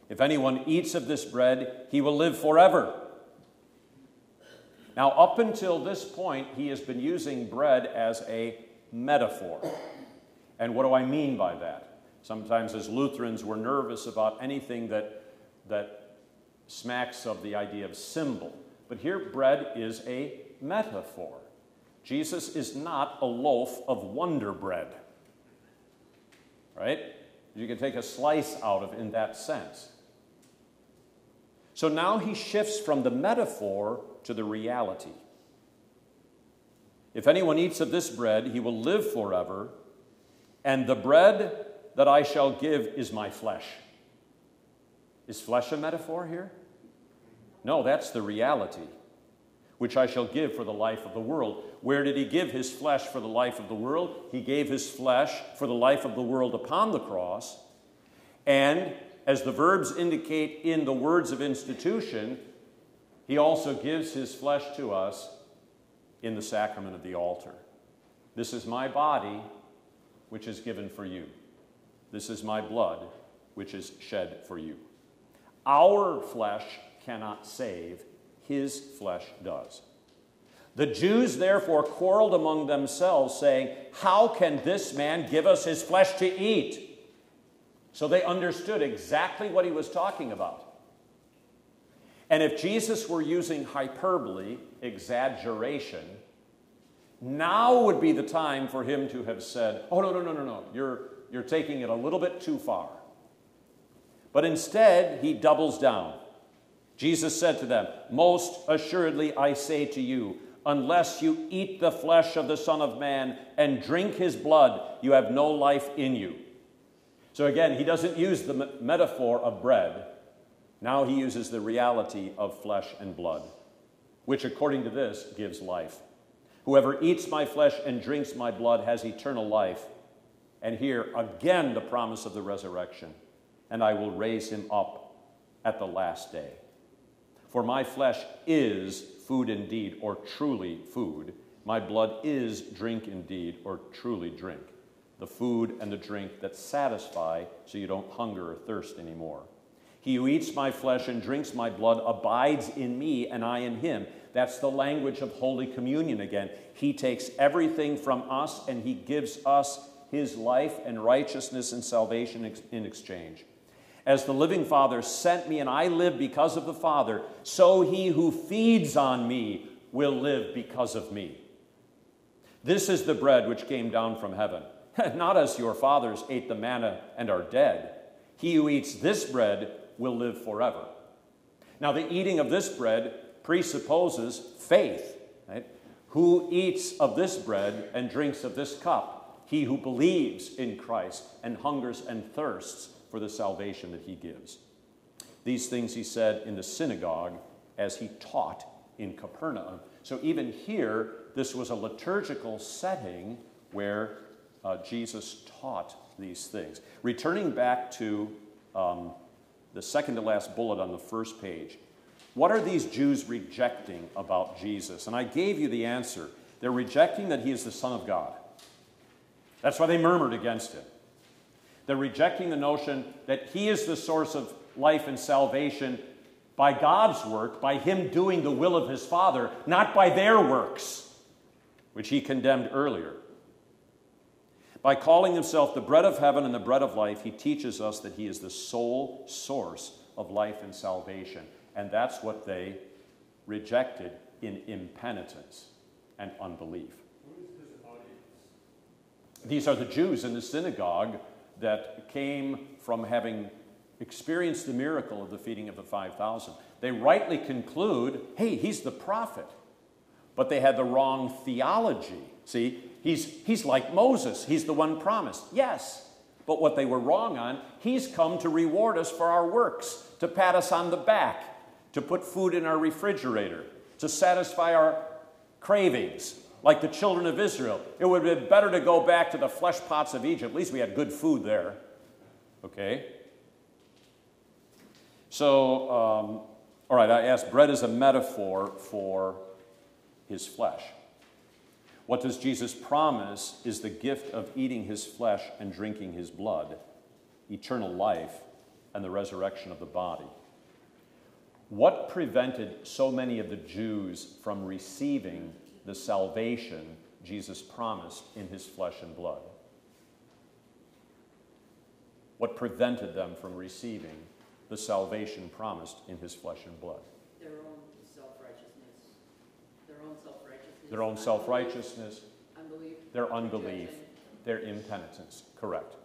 If anyone eats of this bread, he will live forever. Now, up until this point, he has been using bread as a metaphor. And what do I mean by that? Sometimes, as Lutherans, we're nervous about anything that, that smacks of the idea of symbol. But here, bread is a metaphor. Jesus is not a loaf of wonder bread, right? You can take a slice out of in that sense. So now he shifts from the metaphor to the reality. If anyone eats of this bread, he will live forever, and the bread that I shall give is my flesh. Is flesh a metaphor here? No, that's the reality, which I shall give for the life of the world. Where did he give his flesh for the life of the world? He gave his flesh for the life of the world upon the cross. And as the verbs indicate in the words of institution, he also gives his flesh to us in the sacrament of the altar. This is my body, which is given for you. This is my blood, which is shed for you. Our flesh cannot save, his flesh does. The Jews therefore quarreled among themselves, saying, How can this man give us his flesh to eat? So they understood exactly what he was talking about. And if Jesus were using hyperbole, exaggeration, now would be the time for him to have said, Oh, no, no, no, no, no, you're, you're taking it a little bit too far. But instead, he doubles down. Jesus said to them, Most assuredly I say to you, unless you eat the flesh of the Son of Man and drink his blood, you have no life in you. So again, he doesn't use the metaphor of bread. Now he uses the reality of flesh and blood, which according to this gives life. Whoever eats my flesh and drinks my blood has eternal life. And here again the promise of the resurrection. And I will raise him up at the last day. For my flesh is food indeed, or truly food. My blood is drink indeed, or truly drink. The food and the drink that satisfy so you don't hunger or thirst anymore. He who eats my flesh and drinks my blood abides in me, and I in him. That's the language of Holy Communion again. He takes everything from us and he gives us his life and righteousness and salvation in exchange. As the living Father sent me and I live because of the Father, so he who feeds on me will live because of me. This is the bread which came down from heaven, not as your fathers ate the manna and are dead. He who eats this bread will live forever. Now, the eating of this bread presupposes faith. Right? Who eats of this bread and drinks of this cup? He who believes in Christ and hungers and thirsts for the salvation that he gives. These things he said in the synagogue as he taught in Capernaum. So even here, this was a liturgical setting where uh, Jesus taught these things. Returning back to um, the second to last bullet on the first page, what are these Jews rejecting about Jesus? And I gave you the answer. They're rejecting that he is the Son of God. That's why they murmured against him. They're rejecting the notion that he is the source of life and salvation by God's work, by him doing the will of his Father, not by their works, which he condemned earlier. By calling himself the bread of heaven and the bread of life, he teaches us that he is the sole source of life and salvation. And that's what they rejected in impenitence and unbelief. These are the Jews in the synagogue that came from having experienced the miracle of the feeding of the 5,000. They rightly conclude, hey, he's the prophet. But they had the wrong theology. See, he's, he's like Moses, he's the one promised. Yes, but what they were wrong on, he's come to reward us for our works, to pat us on the back, to put food in our refrigerator, to satisfy our cravings, like the children of Israel. It would have been better to go back to the flesh pots of Egypt. At least we had good food there. Okay? So, um, all right, I asked bread is a metaphor for his flesh. What does Jesus promise is the gift of eating his flesh and drinking his blood, eternal life, and the resurrection of the body. What prevented so many of the Jews from receiving the salvation Jesus promised in his flesh and blood? What prevented them from receiving the salvation promised in his flesh and blood? Their own self-righteousness. Their own self-righteousness. Their own self-righteousness. Unbelief. Their unbelief. Their impenitence. Correct.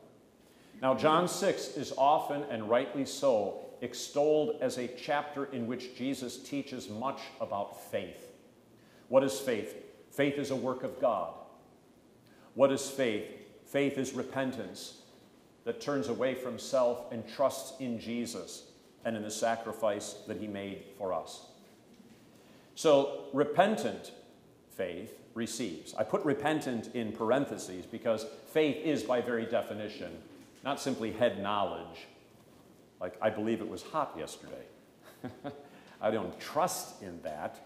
Now, John 6 is often and rightly so extolled as a chapter in which Jesus teaches much about faith. What is faith? Faith is a work of God. What is faith? Faith is repentance that turns away from self and trusts in Jesus and in the sacrifice that he made for us. So, repentant faith receives. I put repentant in parentheses because faith is, by very definition, not simply head knowledge, like I believe it was hot yesterday. I don't trust in that.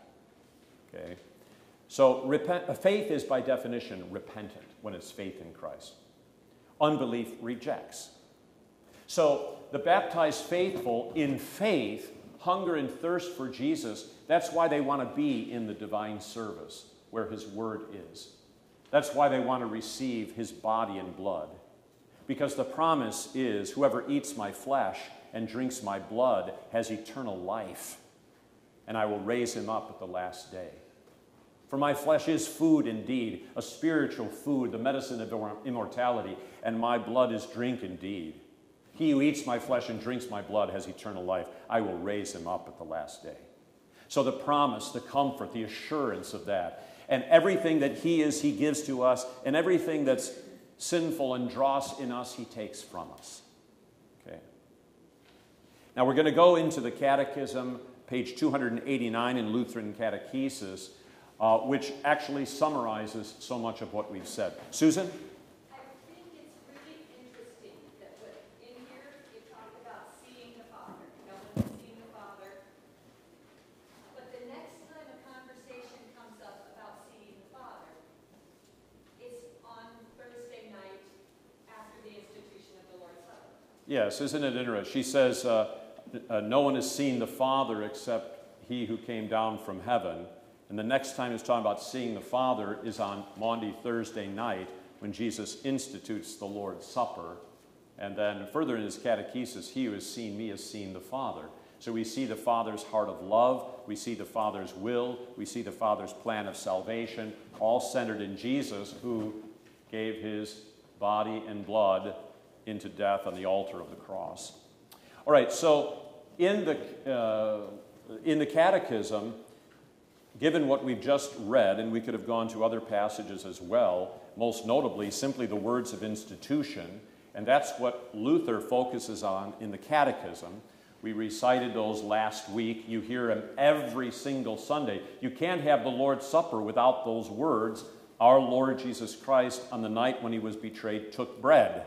Okay? So repent, faith is by definition repentant when it's faith in Christ. Unbelief rejects. So the baptized faithful in faith hunger and thirst for Jesus. That's why they want to be in the divine service. where his word is. That's why they want to receive his body and blood. Because the promise is whoever eats my flesh and drinks my blood has eternal life, and I will raise him up at the last day. For my flesh is food indeed, a spiritual food, the medicine of immortality, and my blood is drink indeed. He who eats my flesh and drinks my blood has eternal life. I will raise him up at the last day. So, the promise, the comfort, the assurance of that, and everything that He is, He gives to us, and everything that's sinful and dross in us, He takes from us. Okay. Now, we're going to go into the Catechism, page 289 in Lutheran Catechesis, uh, which actually summarizes so much of what we've said. Susan? I think it's really interesting that what, in here, you talk about seeing the Father. No one has seen the Father. But the next time a conversation comes up about seeing the Father, it's on Thursday night after the institution of the Lord's Supper. Yes, isn't it interesting? She says, uh, uh, No one has seen the Father except he who came down from heaven. And the next time he's talking about seeing the Father is on Maundy Thursday night when Jesus institutes the Lord's Supper. And then further in his catechesis, he who has seen me has seen the Father. So we see the Father's heart of love, we see the Father's will, we see the Father's plan of salvation, all centered in Jesus who gave his body and blood into death on the altar of the cross. All right, so in the, uh, in the Catechism, Given what we've just read, and we could have gone to other passages as well, most notably simply the words of institution, and that's what Luther focuses on in the Catechism. We recited those last week. You hear them every single Sunday. You can't have the Lord's Supper without those words. Our Lord Jesus Christ, on the night when he was betrayed, took bread.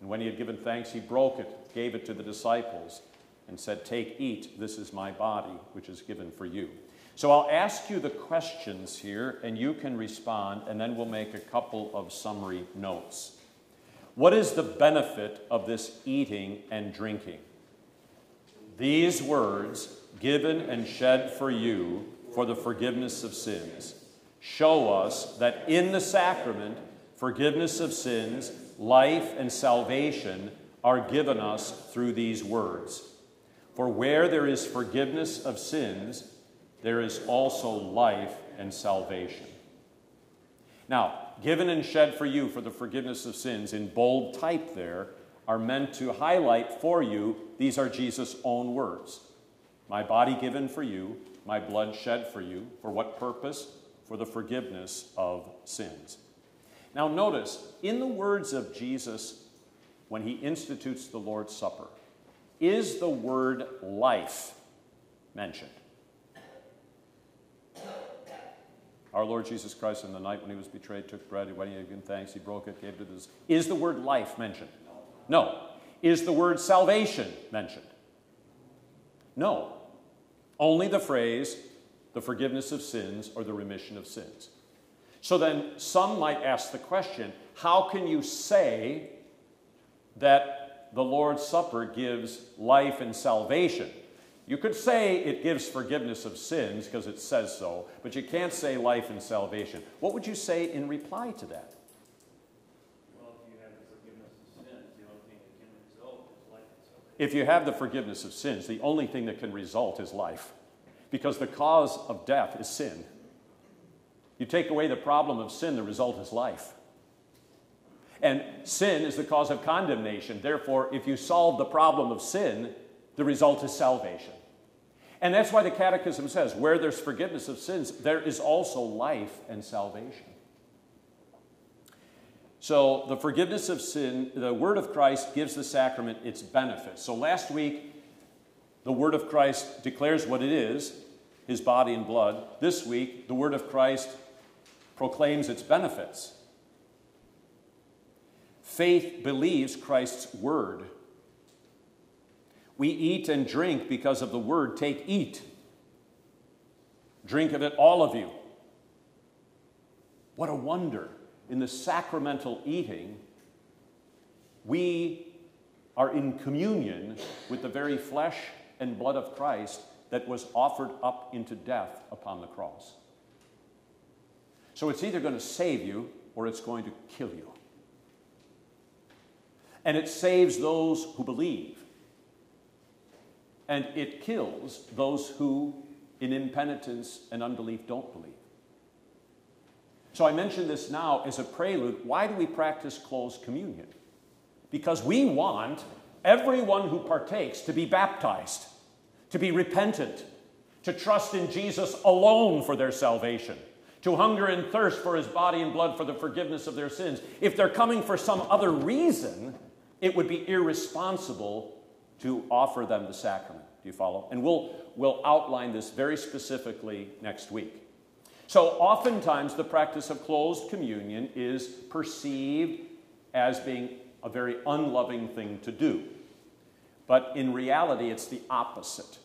And when he had given thanks, he broke it, gave it to the disciples, and said, Take, eat, this is my body, which is given for you. So I'll ask you the questions here, and you can respond, and then we'll make a couple of summary notes. What is the benefit of this eating and drinking? These words, given and shed for you for the forgiveness of sins, show us that in the sacrament, forgiveness of sins, life, and salvation are given us through these words. For where there is forgiveness of sins, there is also life and salvation. Now, given and shed for you for the forgiveness of sins, in bold type there, are meant to highlight for you these are Jesus' own words. My body given for you, my blood shed for you. For what purpose? For the forgiveness of sins. Now, notice, in the words of Jesus when he institutes the Lord's Supper, is the word life mentioned? Our Lord Jesus Christ, in the night when he was betrayed, took bread, when he had given thanks, he broke it, gave it to this. Is the word life mentioned? No. Is the word salvation mentioned? No. Only the phrase, the forgiveness of sins or the remission of sins. So then, some might ask the question how can you say that the Lord's Supper gives life and salvation? You could say it gives forgiveness of sins because it says so, but you can't say life and salvation. What would you say in reply to that? Well, if you have the forgiveness of sins, the only thing that can result is life and salvation. If you have the forgiveness of sins, the only thing that can result is life because the cause of death is sin. You take away the problem of sin, the result is life. And sin is the cause of condemnation. Therefore, if you solve the problem of sin, the result is salvation. And that's why the Catechism says where there's forgiveness of sins, there is also life and salvation. So, the forgiveness of sin, the Word of Christ gives the sacrament its benefits. So, last week, the Word of Christ declares what it is, His body and blood. This week, the Word of Christ proclaims its benefits. Faith believes Christ's Word we eat and drink because of the word take, eat. Drink of it, all of you. What a wonder. In the sacramental eating, we are in communion with the very flesh and blood of Christ that was offered up into death upon the cross. So it's either going to save you or it's going to kill you. And it saves those who believe. And it kills those who, in impenitence and unbelief, don't believe. So I mention this now as a prelude. Why do we practice closed communion? Because we want everyone who partakes to be baptized, to be repentant, to trust in Jesus alone for their salvation, to hunger and thirst for his body and blood for the forgiveness of their sins. If they're coming for some other reason, it would be irresponsible to offer them the sacrament. Do you follow? And we'll, we'll outline this very specifically next week. So, oftentimes, the practice of closed communion is perceived as being a very unloving thing to do. But in reality, it's the opposite.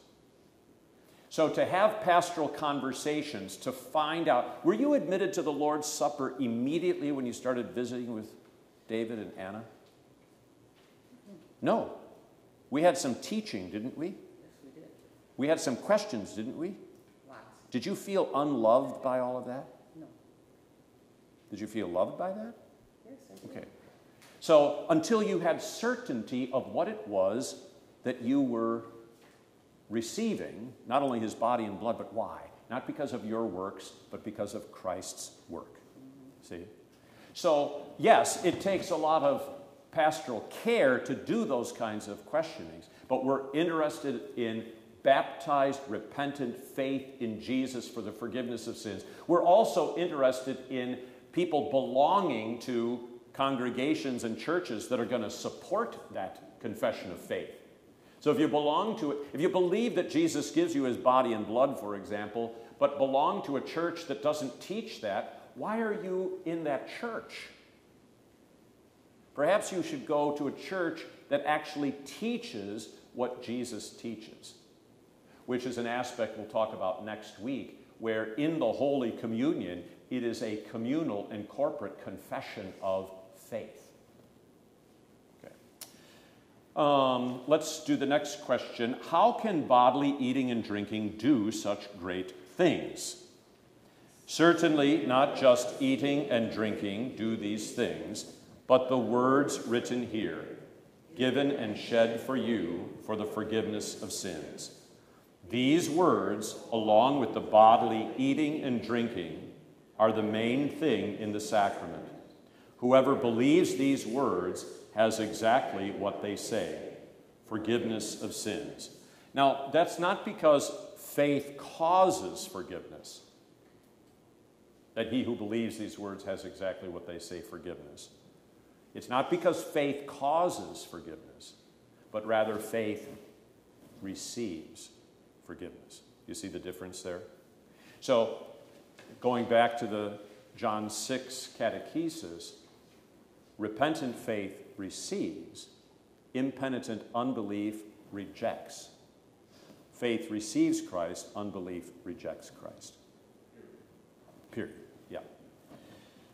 So, to have pastoral conversations, to find out, were you admitted to the Lord's Supper immediately when you started visiting with David and Anna? No. We had some teaching, didn't we? Yes, we did. We had some questions, didn't we? Lots. Did you feel unloved by all of that? No. Did you feel loved by that? Yes, I did. Okay. So until you had certainty of what it was that you were receiving, not only his body and blood, but why? Not because of your works, but because of Christ's work. Mm-hmm. See? So, yes, it takes a lot of pastoral care to do those kinds of questionings, but we're interested in baptized, repentant faith in Jesus for the forgiveness of sins. We're also interested in people belonging to congregations and churches that are going to support that confession of faith. So if you belong to it, if you believe that Jesus gives you his body and blood, for example, but belong to a church that doesn't teach that, why are you in that church? Perhaps you should go to a church that actually teaches what Jesus teaches, which is an aspect we'll talk about next week, where in the Holy Communion, it is a communal and corporate confession of faith. Okay. Um, let's do the next question. How can bodily eating and drinking do such great things? Certainly, not just eating and drinking do these things, but the words written here, given and shed for you for the forgiveness of sins. These words, along with the bodily eating and drinking, are the main thing in the sacrament. Whoever believes these words has exactly what they say forgiveness of sins. Now, that's not because faith causes forgiveness, that he who believes these words has exactly what they say forgiveness. It's not because faith causes forgiveness, but rather faith receives forgiveness. You see the difference there? So, going back to the John 6 catechesis, repentant faith receives, impenitent unbelief rejects. Faith receives Christ, unbelief rejects Christ. Period.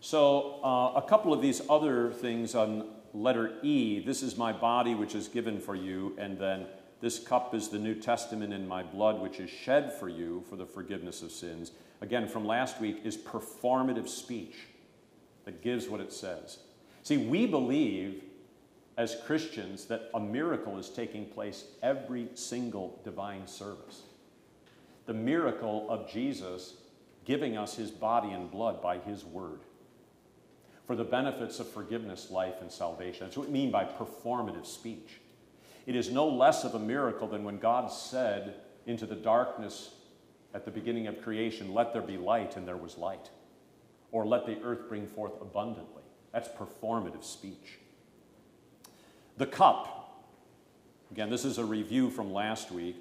So, uh, a couple of these other things on letter E this is my body which is given for you, and then this cup is the New Testament in my blood which is shed for you for the forgiveness of sins. Again, from last week, is performative speech that gives what it says. See, we believe as Christians that a miracle is taking place every single divine service. The miracle of Jesus giving us his body and blood by his word for the benefits of forgiveness, life, and salvation. That's what we mean by performative speech. It is no less of a miracle than when God said into the darkness at the beginning of creation, Let there be light, and there was light. Or let the earth bring forth abundantly. That's performative speech. The cup. Again, this is a review from last week.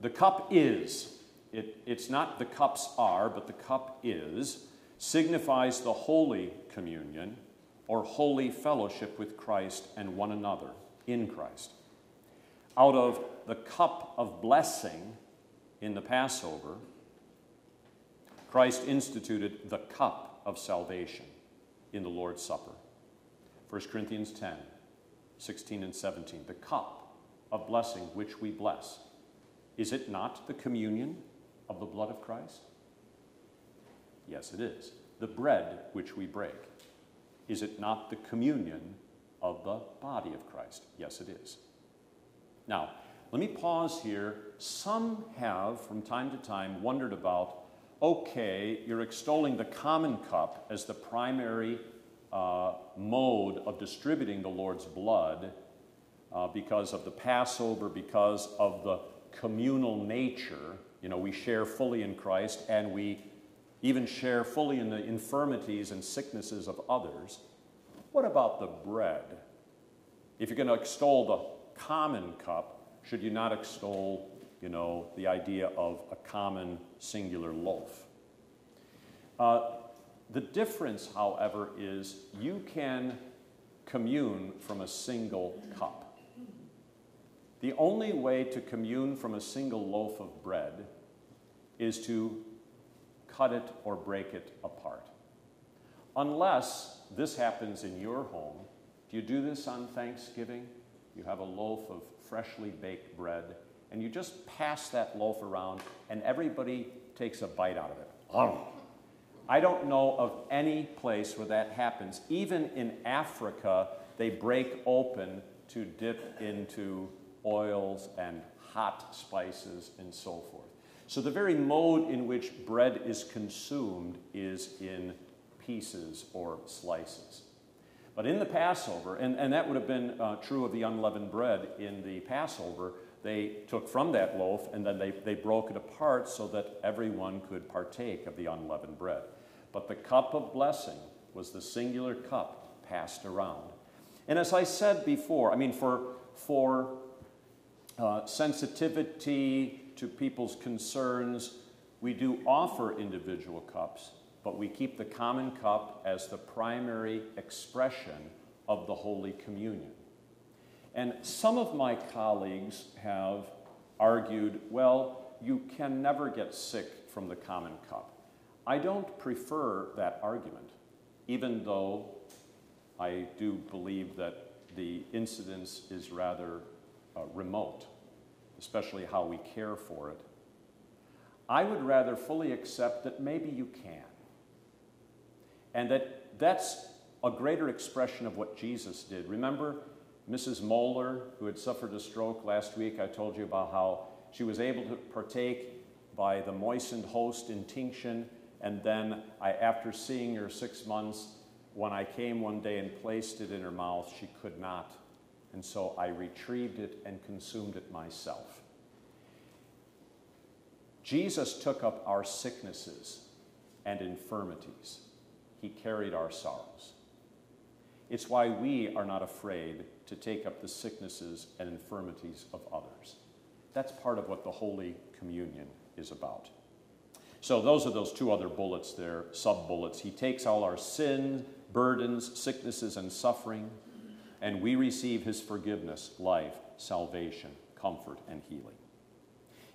The cup is. It, it's not the cups are, but the cup is, signifies the Holy Communion or holy fellowship with Christ and one another in Christ. Out of the cup of blessing in the Passover, Christ instituted the cup of salvation in the Lord's Supper. 1 Corinthians 10, 16 and 17. The cup of blessing which we bless. Is it not the communion of the blood of Christ? Yes, it is. the bread which we break? Is it not the communion of the body of Christ? Yes, it is. Now, let me pause here. Some have, from time to time, wondered about okay, you're extolling the common cup as the primary uh, mode of distributing the Lord's blood uh, because of the Passover, because of the communal nature. You know, we share fully in Christ and we even share fully in the infirmities and sicknesses of others. What about the bread? If you're going to extol the common cup, should you not extol, you know, the idea of a common singular loaf? Uh, the difference, however, is you can commune from a single cup. The only way to commune from a single loaf of bread is to cut it or break it apart. Unless this happens in your home, do you do this on Thanksgiving? You have a loaf of freshly baked bread, and you just pass that loaf around, and everybody takes a bite out of it. I don't know of any place where that happens. Even in Africa, they break open to dip into oils and hot spices and so forth. So the very mode in which bread is consumed is in pieces or slices. But in the Passover, and, and that would have been uh, true of the unleavened bread in the Passover, they took from that loaf and then they, they broke it apart so that everyone could partake of the unleavened bread. But the cup of blessing was the singular cup passed around. And as I said before, I mean, for, for uh, sensitivity to people's concerns, we do offer individual cups, but we keep the common cup as the primary expression of the Holy Communion. And some of my colleagues have argued well, you can never get sick from the common cup. I don't prefer that argument, even though I do believe that the incidence is rather uh, remote, especially how we care for it. I would rather fully accept that maybe you can. And that that's a greater expression of what Jesus did. Remember Mrs. Moeller, who had suffered a stroke last week? I told you about how she was able to partake by the moistened host intinction and then I, after seeing her six months, when I came one day and placed it in her mouth, she could not. And so I retrieved it and consumed it myself. Jesus took up our sicknesses and infirmities. He carried our sorrows. It's why we are not afraid to take up the sicknesses and infirmities of others. That's part of what the Holy Communion is about. So those are those two other bullets there, sub bullets. He takes all our sin, burdens, sicknesses, and suffering, and we receive his forgiveness, life, salvation, comfort, and healing.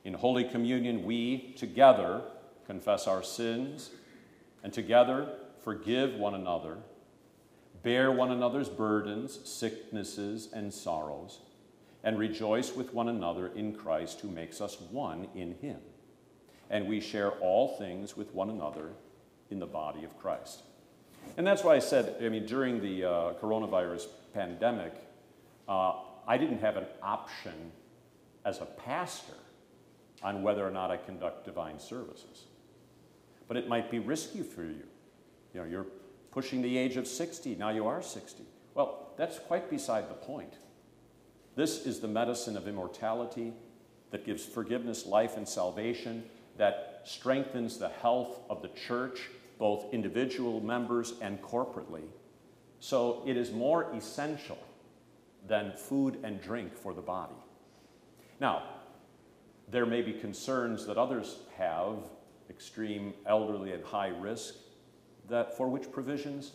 In Holy Communion, we together confess our sins and together forgive one another, bear one another's burdens, sicknesses, and sorrows, and rejoice with one another in Christ who makes us one in him and we share all things with one another in the body of Christ. And that's why I said, I mean, during the uh, coronavirus pandemic, uh, I didn't have an option as a pastor on whether or not I conduct divine services. But it might be risky for you. You know, you're pushing the age of 60, now you are 60. Well, that's quite beside the point. This is the medicine of immortality that gives forgiveness, life, and salvation that strengthens the health of the church, both individual members and corporately. So it is more essential than food and drink for the body. Now, there may be concerns that others have, extreme elderly and high risk, that for which provisions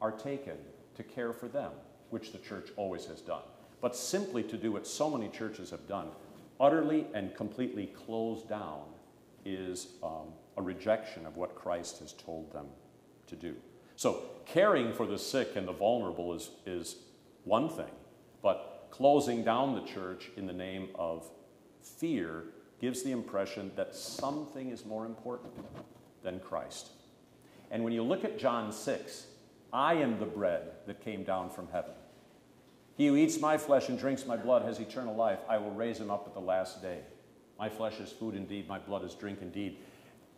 are taken to care for them, which the church always has done. But simply to do what so many churches have done, utterly and completely close down is um, a rejection of what Christ has told them to do. So, caring for the sick and the vulnerable is, is one thing, but closing down the church in the name of fear gives the impression that something is more important than Christ. And when you look at John 6, I am the bread that came down from heaven. He who eats my flesh and drinks my blood has eternal life. I will raise him up at the last day. My flesh is food indeed, my blood is drink indeed.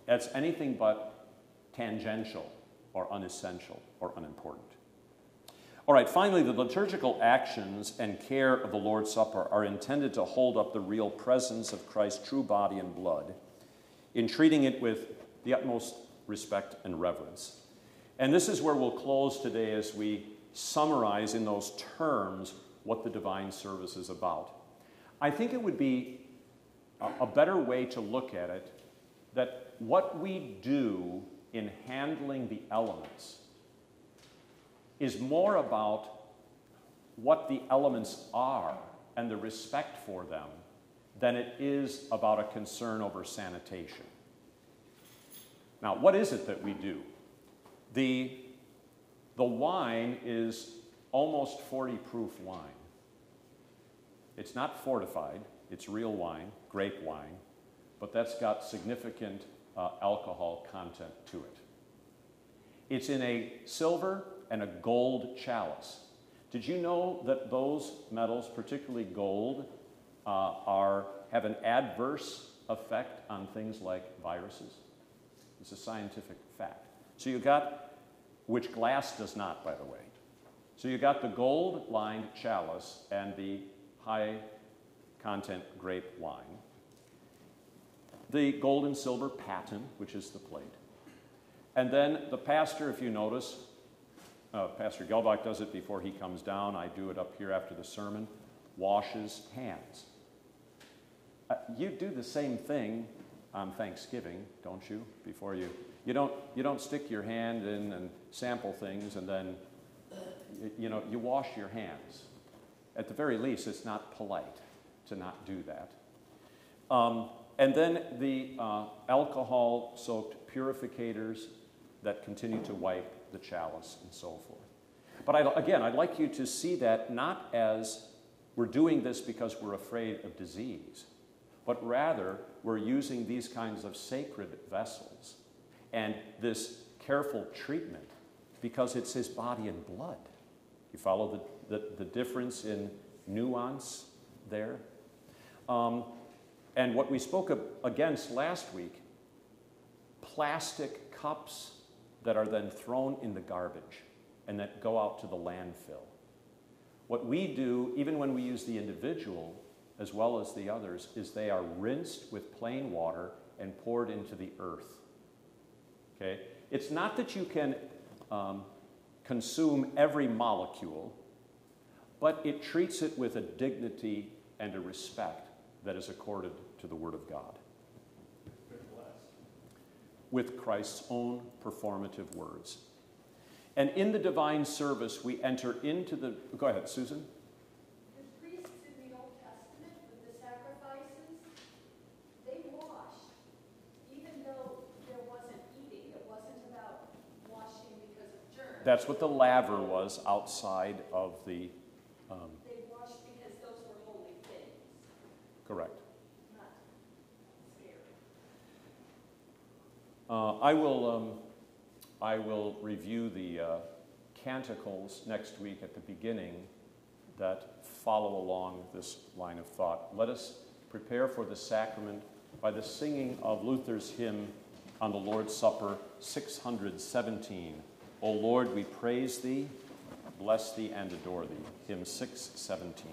That's anything but tangential or unessential or unimportant. All right, finally, the liturgical actions and care of the Lord's Supper are intended to hold up the real presence of Christ's true body and blood in treating it with the utmost respect and reverence. And this is where we'll close today as we summarize in those terms what the divine service is about. I think it would be a, better way to look at it that what we do in handling the elements is more about what the elements are and the respect for them than it is about a concern over sanitation. Now, what is it that we do? The, the wine is almost 40 proof wine. It's not fortified, it's real wine, grape wine, but that's got significant uh, alcohol content to it. It's in a silver and a gold chalice. Did you know that those metals, particularly gold, uh, are, have an adverse effect on things like viruses? It's a scientific fact. So you got, which glass does not, by the way. So you got the gold lined chalice and the high content grape wine. The gold and silver paten, which is the plate. And then the pastor, if you notice, uh, Pastor Gelbach does it before he comes down. I do it up here after the sermon. Washes hands. Uh, you do the same thing on Thanksgiving, don't you? Before you, you don't, you don't stick your hand in and sample things and then, you, know, you wash your hands. At the very least, it's not polite to not do that. Um, and then the uh, alcohol soaked purificators that continue to wipe the chalice and so forth. But I, again, I'd like you to see that not as we're doing this because we're afraid of disease, but rather we're using these kinds of sacred vessels and this careful treatment because it's his body and blood. You follow the, the, the difference in nuance there? Um, and what we spoke of against last week plastic cups that are then thrown in the garbage and that go out to the landfill. What we do, even when we use the individual as well as the others, is they are rinsed with plain water and poured into the earth. Okay? It's not that you can um, consume every molecule, but it treats it with a dignity and a respect that is accorded to the Word of God with Christ's own performative words. And in the divine service, we enter into the. Go ahead, Susan. The priests in the Old Testament with the sacrifices, they washed, even though there wasn't eating. It wasn't about washing because of germs. That's what the laver was outside of the. Um, They washed because those were holy things, correct. not scary. Uh, I will. Um, I will review the uh, canticles next week at the beginning that follow along this line of thought. Let us prepare for the sacrament by the singing of Luther's hymn on the Lord's Supper 617. O Lord, we praise thee, bless thee, and adore thee. Hymn 617.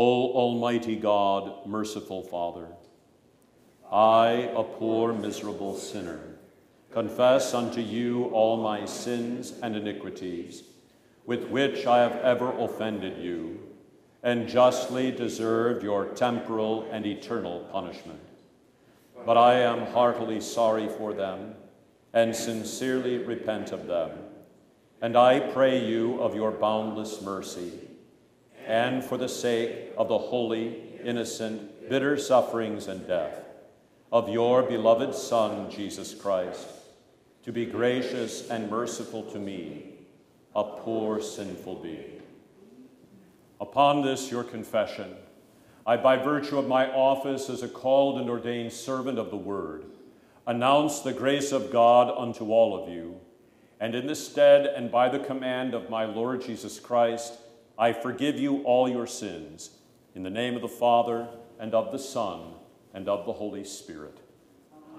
O Almighty God, merciful Father, I, a poor, miserable sinner, confess unto you all my sins and iniquities, with which I have ever offended you, and justly deserved your temporal and eternal punishment. But I am heartily sorry for them, and sincerely repent of them. And I pray you of your boundless mercy, and for the sake of the holy, innocent, bitter sufferings and death of your beloved Son, Jesus Christ, to be gracious and merciful to me, a poor sinful being. Upon this, your confession, I, by virtue of my office as a called and ordained servant of the Word, announce the grace of God unto all of you, and in the stead and by the command of my Lord Jesus Christ, I forgive you all your sins, in the name of the Father, and of the Son, and of the Holy Spirit.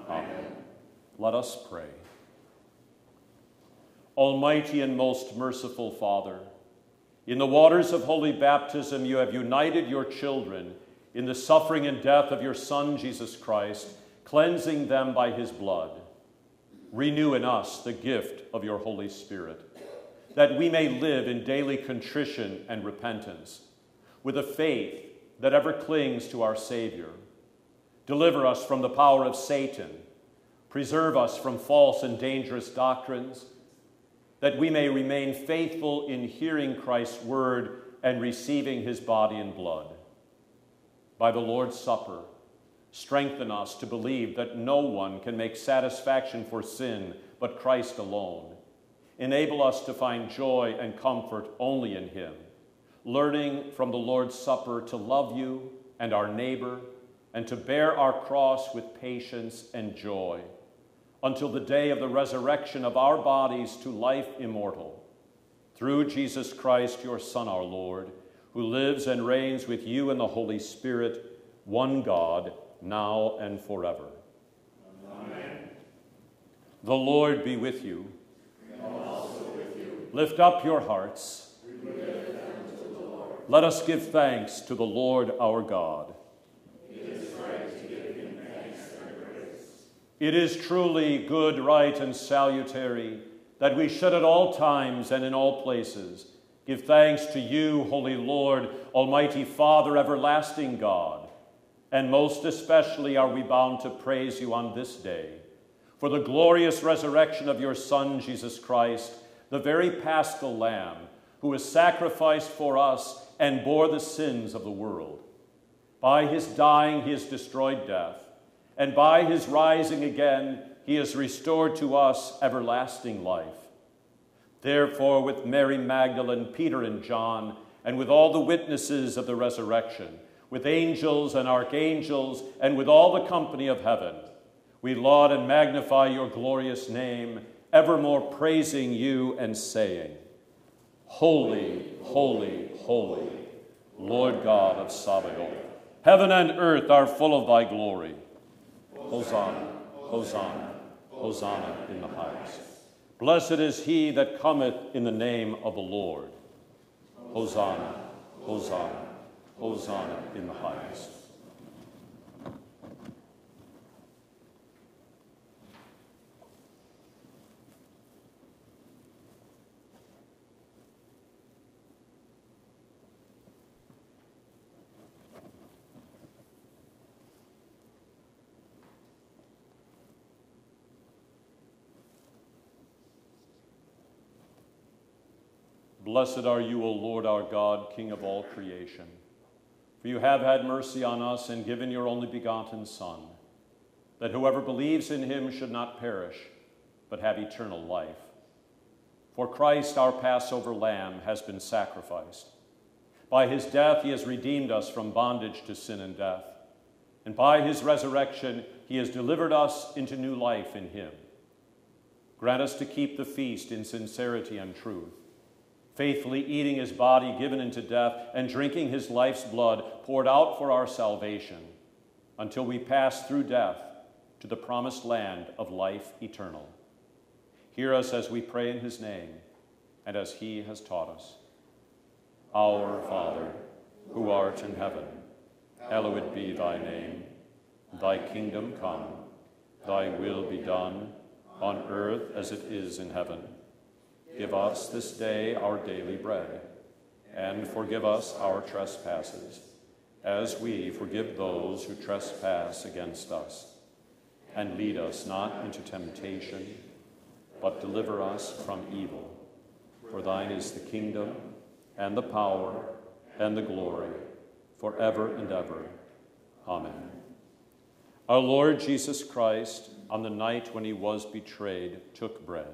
Amen. Amen. Let us pray. Almighty and most merciful Father, in the waters of holy baptism, you have united your children in the suffering and death of your Son, Jesus Christ, cleansing them by his blood. Renew in us the gift of your Holy Spirit, that we may live in daily contrition and repentance, with a faith that ever clings to our Savior. Deliver us from the power of Satan. Preserve us from false and dangerous doctrines that we may remain faithful in hearing Christ's word and receiving his body and blood. By the Lord's Supper, strengthen us to believe that no one can make satisfaction for sin but Christ alone. Enable us to find joy and comfort only in him, learning from the Lord's Supper to love you and our neighbor and to bear our cross with patience and joy until the day of the resurrection of our bodies to life immortal. Through Jesus Christ, your Son, our Lord, who lives and reigns with you in the Holy Spirit, one God, now and forever. Amen. The Lord be with you. And also with you. Lift up your hearts. Let us give thanks to the Lord our God. It is truly good, right, and salutary that we should at all times and in all places give thanks to you, Holy Lord, Almighty Father, everlasting God. And most especially are we bound to praise you on this day for the glorious resurrection of your Son, Jesus Christ, the very paschal Lamb, who was sacrificed for us and bore the sins of the world. By his dying, he has destroyed death and by his rising again, he has restored to us everlasting life. Therefore, with Mary Magdalene, Peter, and John, and with all the witnesses of the resurrection, with angels and archangels, and with all the company of heaven, we laud and magnify your glorious name, evermore praising you and saying, Holy, holy, holy, Lord God of Sabaoth. Heaven and earth are full of thy glory. Hosanna, Hosanna, Hosanna in the highest. Blessed is he that cometh in the name of the Lord. Hosanna, Hosanna, Hosanna in the highest. Blessed are you, O Lord our God, King of all creation. For you have had mercy on us and given your only begotten Son, that whoever believes in him should not perish, but have eternal life. For Christ, our Passover lamb, has been sacrificed. By his death, he has redeemed us from bondage to sin and death. And by his resurrection, he has delivered us into new life in him. Grant us to keep the feast in sincerity and truth, faithfully eating his body given into death and drinking his life's blood poured out for our salvation, until we pass through death to the promised land of life eternal. Hear us as we pray in his name and as he has taught us. Our Father, who art in heaven, hallowed be thy name. Thy kingdom come, thy will be done, on earth as it is in heaven. Give us this day our daily bread, and forgive us our trespasses, as we forgive those who trespass against us. And lead us not into temptation, but deliver us from evil. For thine is the kingdom, and the power, and the glory, forever and ever. Amen. Our Lord Jesus Christ, on the night when he was betrayed, took bread.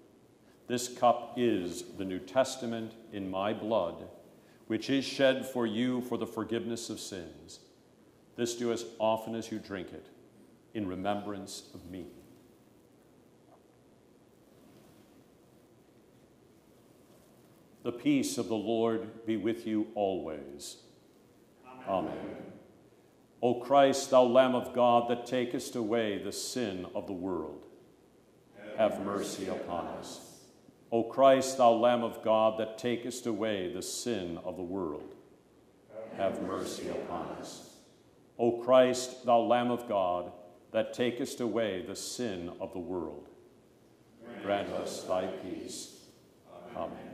This cup is the New Testament in my blood, which is shed for you for the forgiveness of sins. This do as often as you drink it, in remembrance of me. The peace of the Lord be with you always. Amen. Amen. O Christ, thou Lamb of God, that takest away the sin of the world, have mercy upon us. O Christ, thou Lamb of God, that takest away the sin of the world, have mercy upon us. O Christ, thou Lamb of God, that takest away the sin of the world, grant us thy peace. Amen.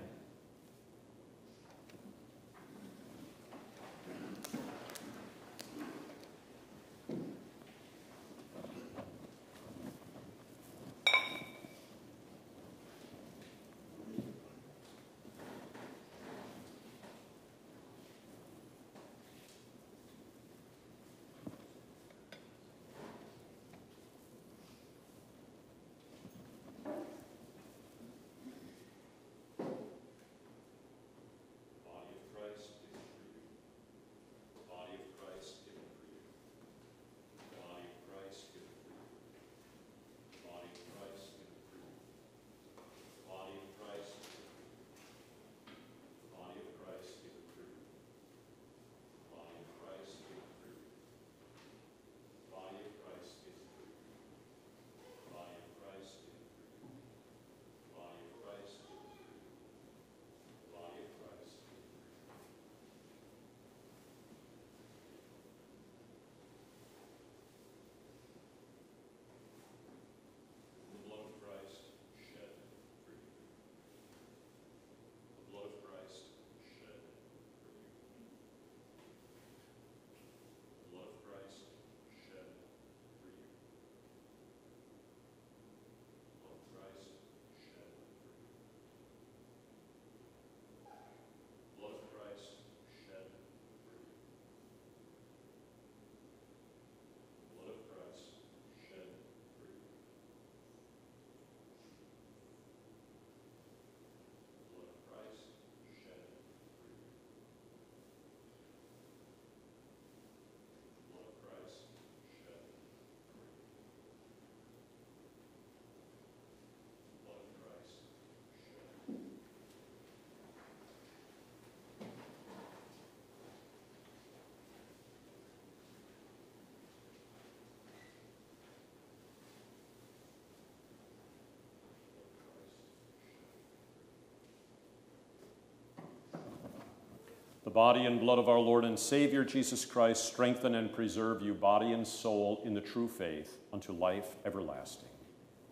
Body and blood of our Lord and Savior Jesus Christ strengthen and preserve you, body and soul, in the true faith unto life everlasting.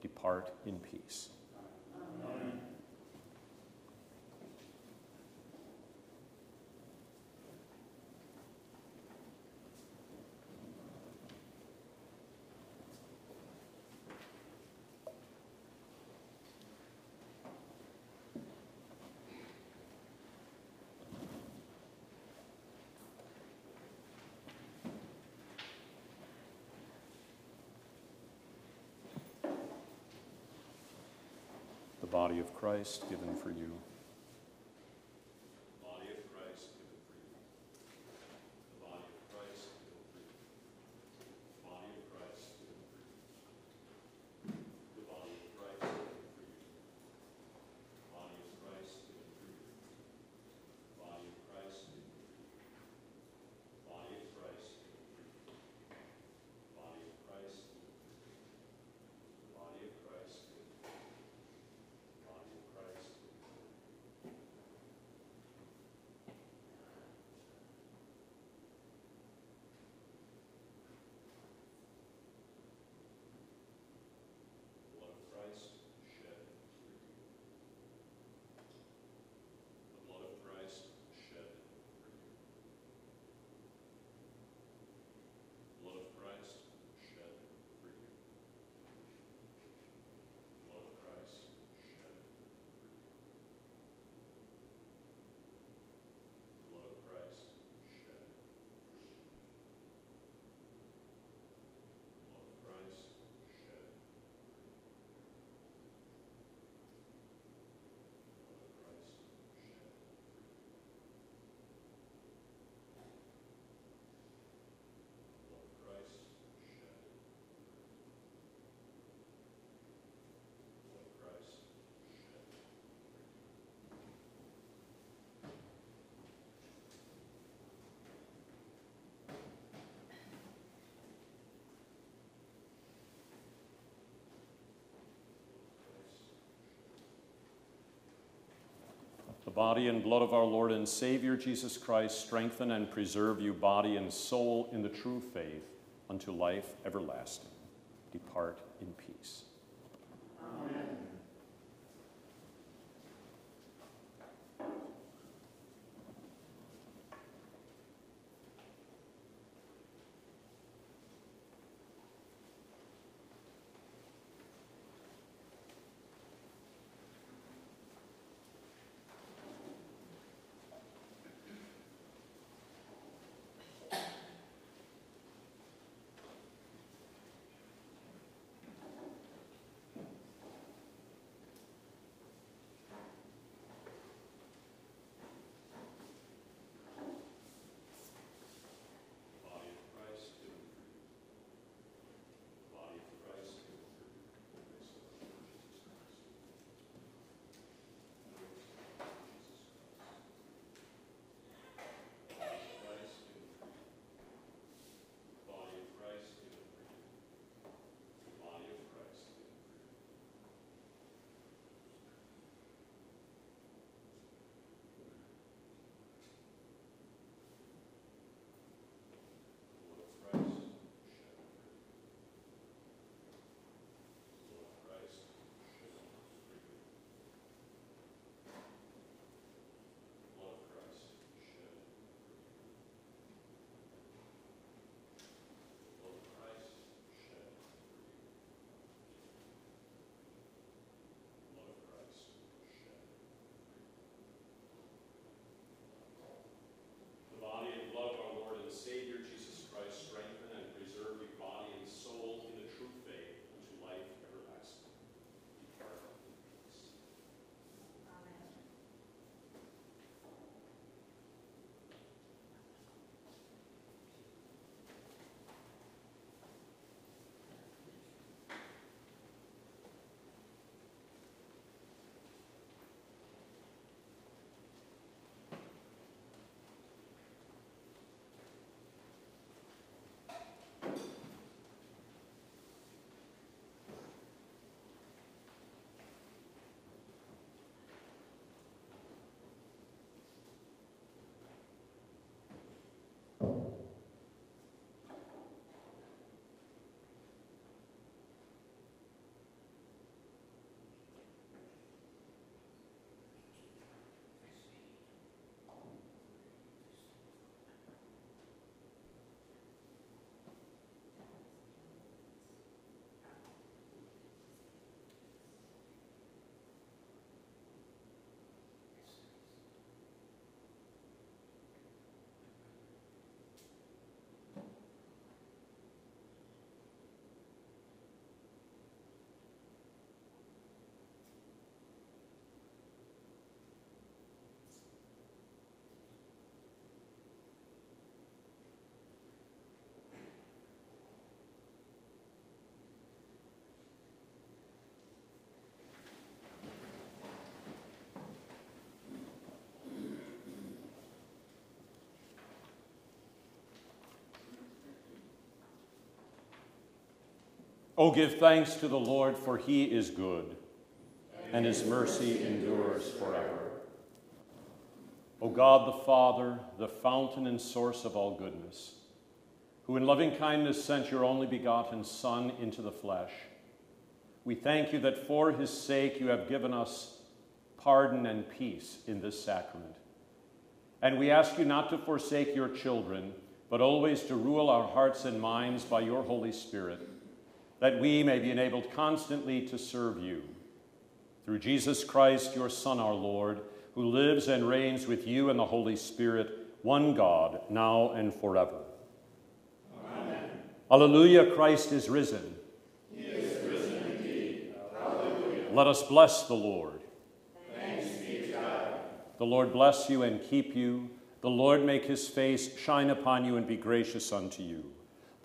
Depart in peace. Christ given for you. body and blood of our Lord and Savior Jesus Christ strengthen and preserve you, body and soul, in the true faith unto life everlasting. Depart in peace. Oh, give thanks to the Lord, for he is good, and his mercy endures forever. O God the Father, the fountain and source of all goodness, who in loving kindness sent your only begotten Son into the flesh, we thank you that for his sake you have given us pardon and peace in this sacrament. And we ask you not to forsake your children, but always to rule our hearts and minds by your Holy Spirit, that we may be enabled constantly to serve you. Through Jesus Christ, your Son, our Lord, who lives and reigns with you and the Holy Spirit, one God, now and forever. Amen. Alleluia, Christ is risen. He is risen indeed. Alleluia. Let us bless the Lord. Thanks be to God. The Lord bless you and keep you. The Lord make his face shine upon you and be gracious unto you.